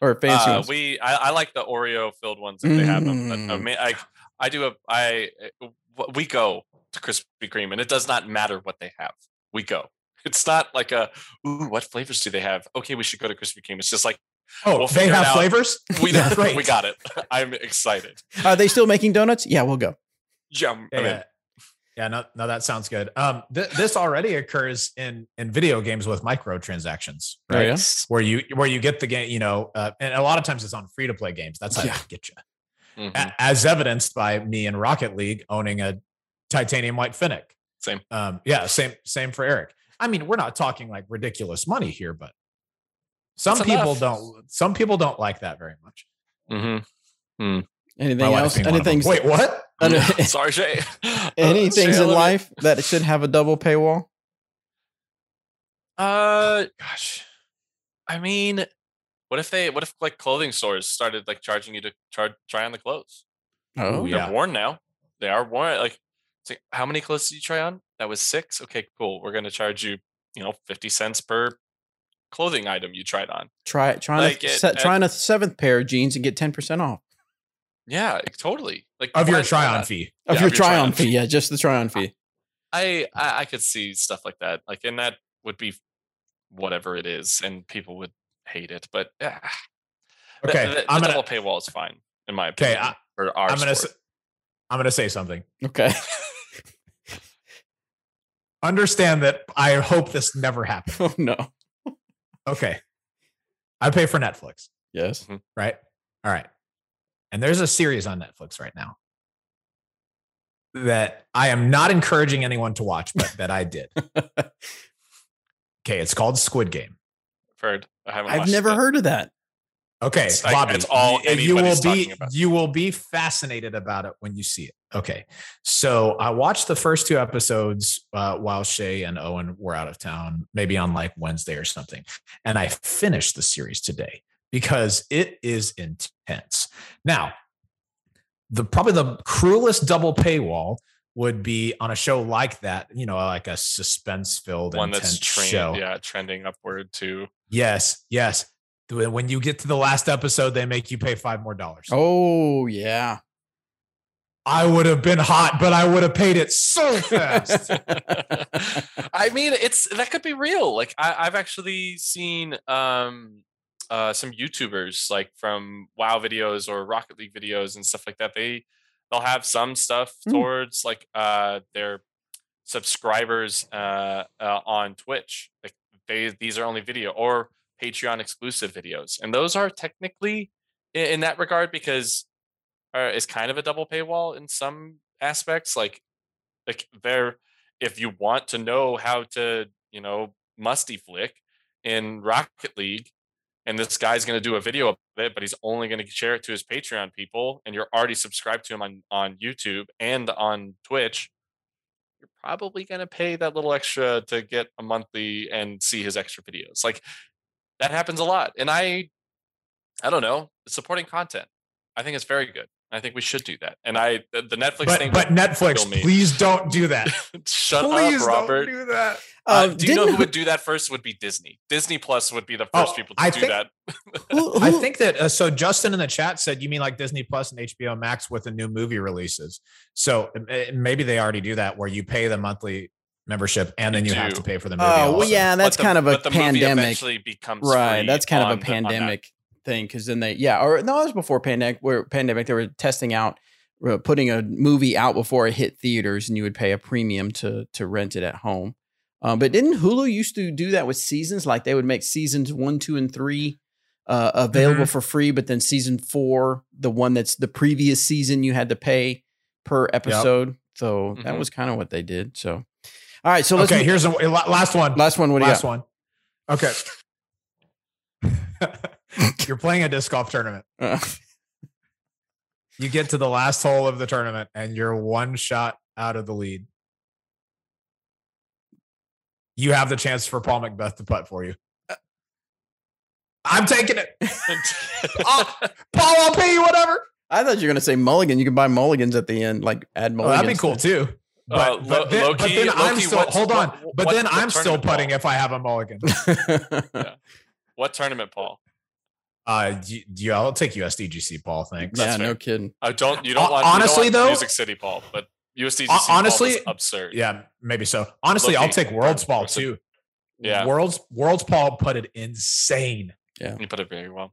Speaker 1: or fancy
Speaker 2: Uh,
Speaker 1: ones.
Speaker 2: we, I, I like the Oreo filled ones if they have them. But, I
Speaker 1: Mm.
Speaker 2: mean, I, I do a, I, uh, we go to Krispy Kreme, and it does not matter what they have. We go. It's not like a, ooh, what flavors do they have? Okay, we should go to Krispy Kreme. It's just like
Speaker 3: Oh,
Speaker 2: We'll
Speaker 3: they have flavors.
Speaker 2: we,
Speaker 3: Yeah, great.
Speaker 2: we got it. I'm excited.
Speaker 1: Are they still making donuts? Yeah, we'll go.
Speaker 2: Yeah,
Speaker 3: Yeah, yeah. Yeah, no, no, that sounds good. Um, th- this already occurs in in video games with microtransactions,
Speaker 1: Oh,
Speaker 3: right?
Speaker 1: yeah?
Speaker 3: Where you where you get the game, you know, uh, and a lot of times it's on free to play games. That's how
Speaker 1: Yeah.
Speaker 3: they get you,
Speaker 2: Mhm.
Speaker 3: as evidenced by me in Rocket League owning a titanium white Fennec.
Speaker 2: Same.
Speaker 3: Um, yeah, same same for Eric. I mean, we're not talking like ridiculous money here, but some
Speaker 2: It's
Speaker 3: people
Speaker 2: enough.
Speaker 3: don't. Some people don't like that very much.
Speaker 2: Mhm.
Speaker 1: Anything
Speaker 3: My
Speaker 1: else?
Speaker 3: being one of them.
Speaker 1: Anything?
Speaker 3: Wait, what?
Speaker 1: Any-
Speaker 2: Sorry, Shay.
Speaker 1: Any
Speaker 2: Uh,
Speaker 1: things in life that should have a double paywall?
Speaker 2: Uh, gosh, I mean, what if they? What if like clothing stores started like charging you to charge try on the clothes?
Speaker 1: Oh,
Speaker 3: yeah.
Speaker 2: They're worn now. They are worn. Like, like, how many clothes did you try on? That was six. Okay, cool. We're gonna charge you, you know, fifty cents per clothing item you tried on.
Speaker 1: try trying
Speaker 2: Like
Speaker 1: to
Speaker 2: it-
Speaker 1: se-
Speaker 2: it-
Speaker 1: trying a seventh pair of jeans and get ten percent off
Speaker 2: Yeah, totally. Like
Speaker 3: Of your
Speaker 2: why
Speaker 3: try on fee.
Speaker 1: of
Speaker 2: Yeah,
Speaker 1: your
Speaker 2: of your
Speaker 1: try on fee.
Speaker 2: fee.
Speaker 1: Yeah, just the try on fee.
Speaker 2: I, I I could see stuff like that. Like, and that would be whatever it is, and people would hate it. But yeah, the-
Speaker 3: Okay,
Speaker 2: the, the
Speaker 3: I'm gonna
Speaker 2: double paywall is fine in my
Speaker 3: Okay,
Speaker 2: opinion.
Speaker 3: I-
Speaker 2: for our
Speaker 3: I'm gonna
Speaker 2: sport.
Speaker 3: s- I'm gonna say something.
Speaker 1: Okay.
Speaker 3: Understand that I hope this never oh, happens.
Speaker 1: oh no.
Speaker 3: Okay. I pay for Netflix,
Speaker 1: Yes. Mm-hmm.
Speaker 3: right? All right. And there's a series on Netflix right now that I am not encouraging anyone to watch, but that I did. Okay, it's called Squid Game.
Speaker 2: Heard. I haven't.
Speaker 1: I've never
Speaker 2: it.
Speaker 1: heard of that.
Speaker 3: Okay,
Speaker 2: It's like-
Speaker 3: Bobby,
Speaker 2: all
Speaker 3: you will be you will be fascinated about it when you see it. Okay, so I watched the first two episodes uh, while Shay and Owen were out of town, maybe on like Wednesday or something, and I finished the series today because it is intense. Now, the probably the cruelest double paywall would be on a show like that, you know, like a suspense filled
Speaker 2: one that's
Speaker 3: show.
Speaker 2: yeah, trending upward to.
Speaker 3: Yes, yes. When when you get to the last episode, they make you pay five more dollars.
Speaker 1: Oh yeah.
Speaker 3: I would have been hot, but I would have paid it so fast.
Speaker 2: I mean, it's that could be real. Like I, I've actually seen um uh some YouTubers like from WoW videos or Rocket League videos and stuff like that. They they'll have some stuff
Speaker 1: Hmm.
Speaker 2: towards like uh their subscribers uh, uh on Twitch. Like they these are only video or Patreon exclusive videos, and those are technically in, in that regard because uh, is kind of a double paywall in some aspects. Like like they're if you want to know how to you know musty flick in Rocket League, and this guy's going to do a video of it, but he's only going to share it to his Patreon people, and you're already subscribed to him on on YouTube and on Twitch. You're probably going to pay that little extra to get a monthly and see his extra videos. Like that happens a lot, and I, I don't know, supporting content. I think it's very good. I think we should do that. And I, the, the Netflix
Speaker 3: but
Speaker 2: thing.
Speaker 3: but Netflix,
Speaker 2: me.
Speaker 3: please don't do that.
Speaker 2: Shut
Speaker 3: please
Speaker 2: up, Robert.
Speaker 3: don't do that.
Speaker 2: Uh,
Speaker 1: Um,
Speaker 2: do you know who would do that first? Would be Disney. Disney Plus would be the
Speaker 3: Oh,
Speaker 2: first people to
Speaker 3: I
Speaker 2: do
Speaker 3: think-
Speaker 2: that.
Speaker 1: who-
Speaker 3: I think that uh, so. Justin in the chat said you mean like Disney Plus and HBO Max with the new movie releases. So uh, maybe they already do that where you pay the monthly membership and then
Speaker 2: You
Speaker 3: you have to pay for the movie.
Speaker 1: Oh well, yeah, that's
Speaker 2: But the-
Speaker 1: kind of a
Speaker 2: but the movie
Speaker 1: pandemic,
Speaker 2: eventually becomes
Speaker 1: right? That's kind of
Speaker 2: on
Speaker 1: a
Speaker 2: the-
Speaker 1: pandemic thing because then they, yeah, or no, it was before pandemic. Where pandemic, they were testing out, uh, putting a movie out before it hit theaters, and you would pay a premium to to rent it at home. Um, but didn't Hulu used to do that with seasons? Like they would make seasons one, two, and three uh, available for free, but then season four, the one that's the previous season, you had to pay per episode. So that
Speaker 2: Mhm.
Speaker 1: was kind of what they did. So, all right, so let's
Speaker 3: okay,
Speaker 1: move-
Speaker 3: here's the last one.
Speaker 1: last one. What do you
Speaker 3: last
Speaker 1: got?
Speaker 3: one. Okay. You're playing a disc golf tournament.
Speaker 1: Uh,
Speaker 3: You get to the last hole of the tournament and you're one shot out of the lead. You have the chance for Paul McBeth to putt for you. I'm taking it. Oh, Paul, I'll pay you whatever.
Speaker 1: I thought you were gonna say mulligan. You can buy mulligans at the end, like add
Speaker 3: Oh,
Speaker 1: mulligans.
Speaker 3: that'd be cool too. But,
Speaker 2: Uh,
Speaker 3: but
Speaker 2: low-
Speaker 3: then, but
Speaker 2: low-key-
Speaker 3: then I'm
Speaker 2: low-key,
Speaker 3: still
Speaker 2: what's-
Speaker 3: hold on.
Speaker 2: what-
Speaker 3: but
Speaker 2: what-
Speaker 3: then
Speaker 2: what
Speaker 3: I'm still putting
Speaker 2: ball?
Speaker 3: if I have a mulligan. yeah.
Speaker 2: what tournament, Paul?
Speaker 3: Uh, do you- do you, I'll take USDGC, Paul. Thanks.
Speaker 1: yeah, no kidding.
Speaker 2: I don't. You don't want. you don't
Speaker 3: honestly,
Speaker 2: want
Speaker 3: though-
Speaker 2: Music City, Paul, but USDGC
Speaker 3: Hon-
Speaker 2: Paul
Speaker 3: honestly-
Speaker 2: is absurd.
Speaker 3: Yeah, maybe so. Honestly, I'll
Speaker 2: Low-key.
Speaker 3: take Worlds
Speaker 2: Paul
Speaker 3: too.
Speaker 2: Yeah.
Speaker 3: Worlds Worlds Paul put it insane.
Speaker 2: You put it very well.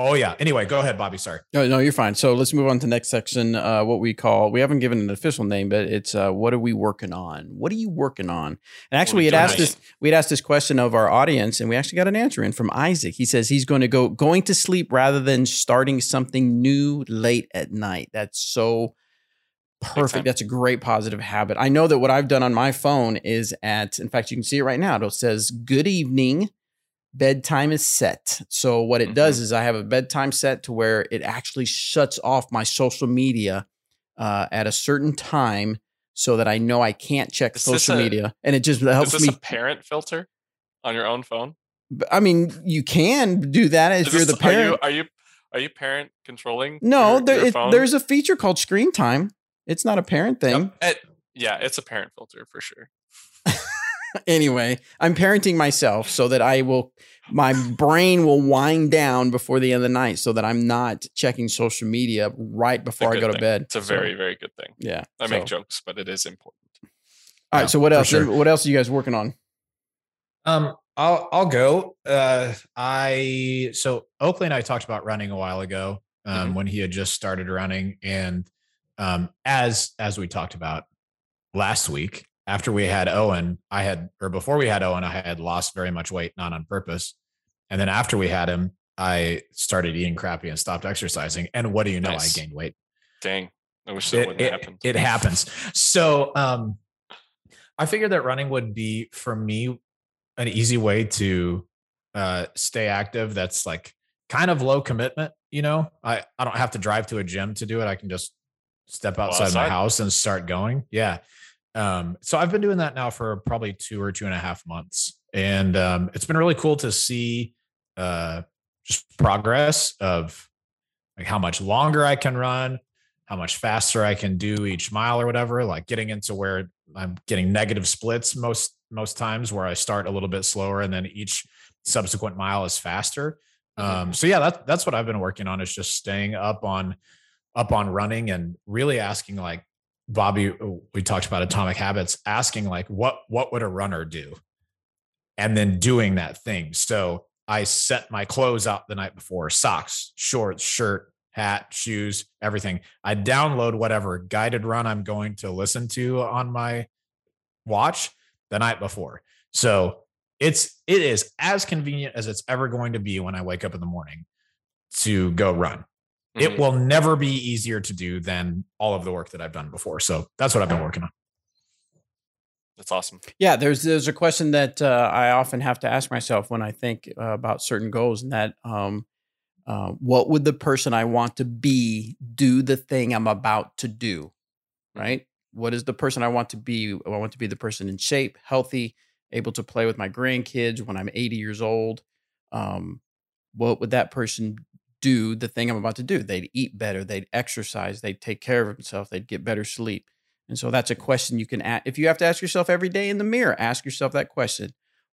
Speaker 3: Oh yeah. Anyway, go ahead, Bobby. Sorry.
Speaker 1: No, no, you're fine. So let's move on to the next section. Uh, what we call we haven't given an official name, but it's uh, what are we working on? What are you working on? And actually, we had asked this we had asked this question of our audience, and we actually got an answer in from Isaac. He says he's going to go going to sleep rather than starting something new late at night. That's so perfect. That's a great positive habit. I know that what I've done on my phone is at, in fact, you can see it right now. It says "Good evening." Bedtime is set. So what it mm-hmm. does is I have a bedtime set to where it actually shuts off my social media uh, at a certain time so that I know I can't check is social a, media, and it just helps
Speaker 2: is this
Speaker 1: me.
Speaker 2: A parent filter on your own phone.
Speaker 1: I mean, you can do that if is you're this, the parent.
Speaker 2: Are you, are you are you parent controlling?
Speaker 1: No, your, there, your it, there's a feature called screen time. It's not a parent thing.
Speaker 2: Yep. It, yeah, it's a parent filter for sure.
Speaker 1: anyway, I'm parenting myself so that I will, my brain will wind down before the end of the night so that I'm not checking social media right before I go
Speaker 2: thing.
Speaker 1: to bed.
Speaker 2: It's a
Speaker 1: so,
Speaker 2: very, very good thing.
Speaker 1: Yeah.
Speaker 2: I so. make jokes, but it is important.
Speaker 1: All right. so what else? Sure. What else are you guys working on?
Speaker 3: Um, I'll I'll go. Uh, I so Oakley and I talked about running a while ago um, mm-hmm. when he had just started running, and um, as as we talked about last week, after we had Owen, I had, or before we had Owen, I had lost very much weight, not on purpose. And then after we had him, I started eating crappy and stopped exercising. And what do you know? Nice. I gained weight.
Speaker 2: Dang. I wish that it, wouldn't
Speaker 3: it,
Speaker 2: happen.
Speaker 3: It happens. So um, I figured that running would be for me an easy way to uh, stay active. That's like kind of low commitment. You know, I, I don't have to drive to a gym to do it. I can just step outside, outside. my house and start going. Yeah. Um, so I've been doing that now for probably two or two and a half months, and um, it's been really cool to see uh, just progress of like how much longer I can run, how much faster I can do each mile or whatever. Like getting into where I'm getting negative splits most most times, where I start a little bit slower and then each subsequent mile is faster. Mm-hmm. Um, so yeah, that's that's what I've been working on is just staying up on up on running and really asking like Bobby, we talked about atomic habits, asking like, what what would a runner do, and then doing that thing. So I set my clothes out the night before: socks, shorts, shirt, hat, shoes, everything. I download whatever guided run I'm going to listen to on my watch the night before. So it's it is as convenient as it's ever going to be when I wake up in the morning to go run. Mm-hmm. It will never be easier to do than all of the work that I've done before. So that's what I've been working on.
Speaker 2: That's awesome.
Speaker 1: Yeah, there's there's a question that uh, I often have to ask myself when I think uh, about certain goals, and that um, uh, what would the person I want to be do the thing I'm about to do? Mm-hmm. Right? What is the person I want to be? I want to be the person in shape, healthy, able to play with my grandkids when I'm 80 years old. Um, what would that person do the thing I'm about to do. They'd eat better, they'd exercise, they'd take care of themselves, they'd get better sleep. And so that's a question you can ask. If you have to ask yourself every day in the mirror, ask yourself that question.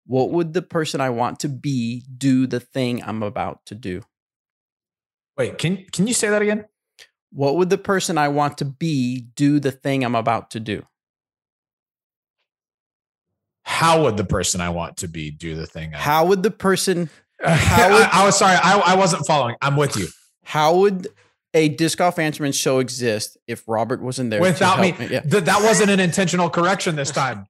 Speaker 1: What would the person I want to be do the thing I'm about to do?
Speaker 3: Wait, can can you say that again?
Speaker 1: What would the person I want to be do the thing I'm about to do?
Speaker 3: How would the person I want to be do the thing?
Speaker 1: I How would the person
Speaker 3: how would, I, I, was sorry, I, I wasn't following. I'm with you.
Speaker 1: How would a disc golf answerman show exist if Robert wasn't there
Speaker 3: without me? me. Yeah. Th- that wasn't an intentional correction this time.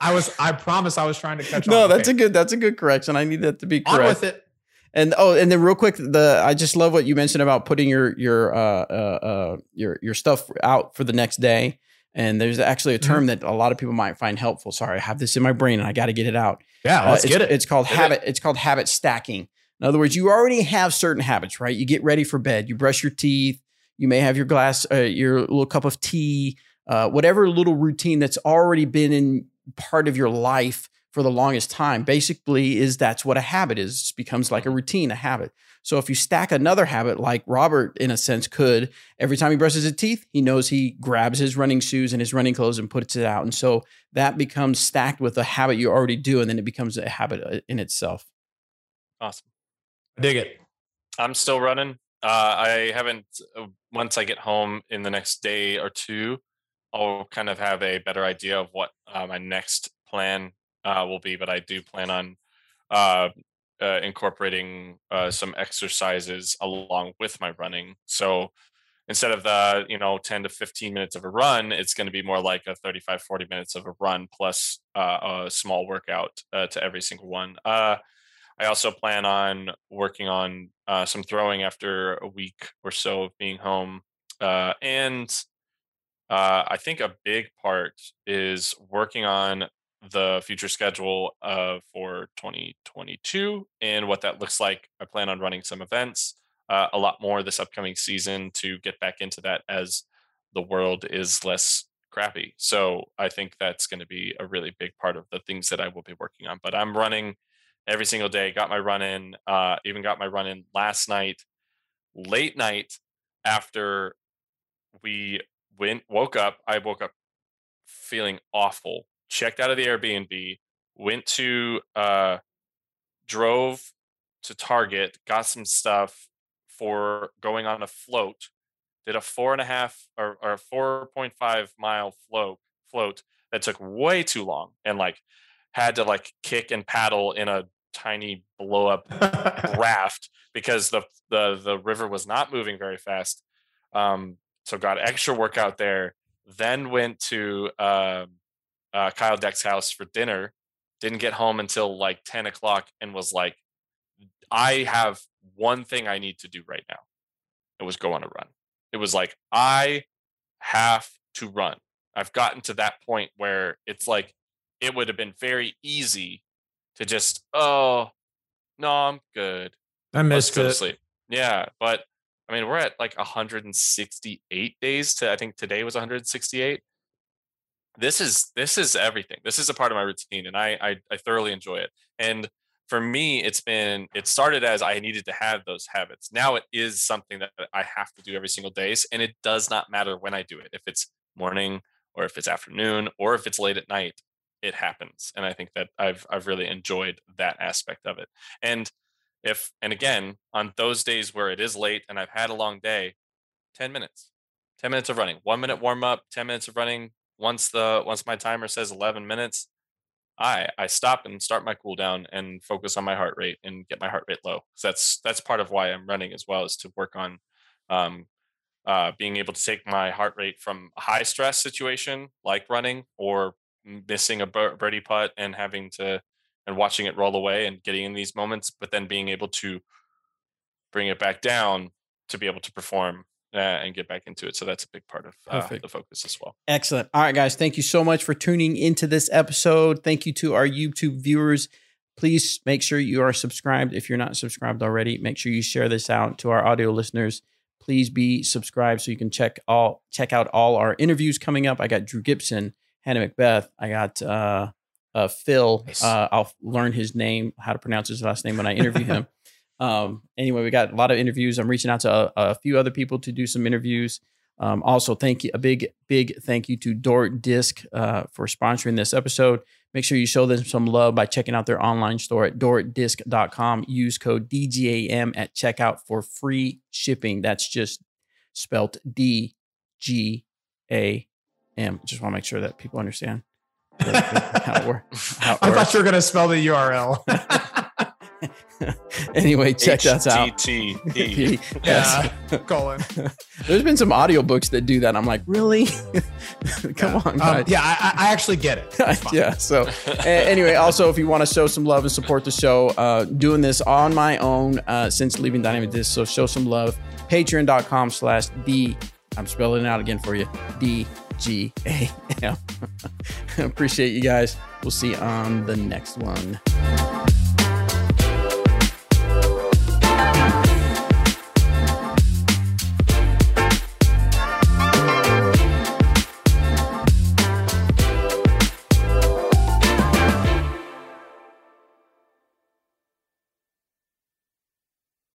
Speaker 3: I was. I promise. I was trying to catch.
Speaker 1: No, that's a good. That's a good correction. I need that to be correct.
Speaker 3: On with it.
Speaker 1: And oh, and then real quick, the I just love what you mentioned about putting your your uh, uh, uh your your stuff out for the next day. And there's actually a term mm-hmm. that a lot of people might find helpful. Sorry, I have this in my brain and I got to get it out.
Speaker 3: Yeah, let's
Speaker 1: uh,
Speaker 3: get it.
Speaker 1: It's called
Speaker 3: get
Speaker 1: habit. It. It's called habit stacking. In other words, you already have certain habits, right? You get ready for bed. You brush your teeth. You may have your glass, uh, your little cup of tea, uh, whatever little routine that's already been in part of your life for the longest time. Basically, is that's what a habit is. It becomes like a routine, a habit. So if you stack another habit, like Robert, in a sense, could every time he brushes his teeth, he knows he grabs his running shoes and his running clothes and puts it out. And so that becomes stacked with a habit you already do, and then it becomes a habit uh, in itself.
Speaker 2: Awesome.
Speaker 3: Dig it.
Speaker 2: I'm still running. Uh, I haven't. Uh, once I get home in the next day or two, I'll kind of have a better idea of what uh, my next plan uh, will be. But I do plan on uh, incorporating uh, some exercises along with my running. So instead of the you know 10 to 15 minutes of a run it's going to be more like a 35 40 minutes of a run plus uh, a small workout uh, to every single one. Uh, i also plan on working on uh, some throwing after a week or so of being home. Uh, and uh, i think a big part is working on the future schedule for 2022 and what that looks like i plan on running some events uh, a lot more this upcoming season to get back into that as the world is less crappy. So I think that's going to be a really big part of the things that I will be working on. But I'm running every single day. Got my run in. Uh, even got my run in last night, late night after we went woke up. I woke up feeling awful. Checked out of the Airbnb. Went to uh, drove to Target. Got some stuff for going on a float. Did a four and a half or, or four point five mile float float that took way too long and like had to like kick and paddle in a tiny blow up raft because the, the the river was not moving very fast. Um, so got extra workout there. Then went to uh, uh, Kyle Deck's house for dinner. Didn't get home until like ten o'clock and was like, I have one thing I need to do right now. It was go on a run. It was like, I have to run. I've gotten to that point where it's like, it would have been very easy to just, oh, no, I'm good.
Speaker 3: I missed it.
Speaker 2: Sleep. Yeah. But I mean, we're at like 168 days to, I think today was 168. This is, this is everything. This is a part of my routine and I, I, I thoroughly enjoy it. And for me, it's been it started as I needed to have those habits. Now it is something that I have to do every single day, and it does not matter when I do it. If it's morning or if it's afternoon or if it's late at night, it happens. And I think that I've I've really enjoyed that aspect of it. And if and again on those days where it is late and I've had a long day, ten minutes, ten minutes of running, one minute warm up, ten minutes of running. Once the once my timer says eleven minutes, I I stop and start my cool down and focus on my heart rate and get my heart rate low. So that's that's part of why I'm running as well is to work on um, uh, being able to take my heart rate from a high stress situation like running or missing a birdie putt and having to and watching it roll away and getting in these moments, but then being able to bring it back down to be able to perform uh, and get back into it. So that's a big part of uh, the focus as well.
Speaker 1: Excellent. All right, guys. Thank you so much for tuning into this episode. Thank you to our YouTube viewers. Please make sure you are subscribed. If you're not subscribed already, make sure you share this out to our audio listeners. Please be subscribed so you can check all check out all our interviews coming up. I got Drew Gibson, Hannah McBeth. I got uh, uh, Phil. Nice. Uh, I'll learn his name, how to pronounce his last name when I interview him. Um, anyway, we got a lot of interviews. I'm reaching out to a, a few other people to do some interviews. Um, also, thank you a big, big thank you to Dort Disc uh, for sponsoring this episode. Make sure you show them some love by checking out their online store at dortdisc.com. Use code DGAM at checkout for free shipping. That's just spelt D G A M. Just want to make sure that people understand how
Speaker 3: it, works. I thought you were going to spell the URL.
Speaker 1: anyway, check that out.
Speaker 3: Yeah, colon.
Speaker 1: There's been some audiobooks that do that. I'm like, really? Come
Speaker 3: yeah.
Speaker 1: on, um, guys.
Speaker 3: Um, yeah, I, I, actually get it.
Speaker 1: yeah. So, anyway, also, if you want to show some love and support the show, uh, doing this on my own uh, since leaving Dynamic Disc. So, show some love. Patreon.com slash D. I'm spelling it out again for you. D G A M. Appreciate you guys. We'll see you on the next one.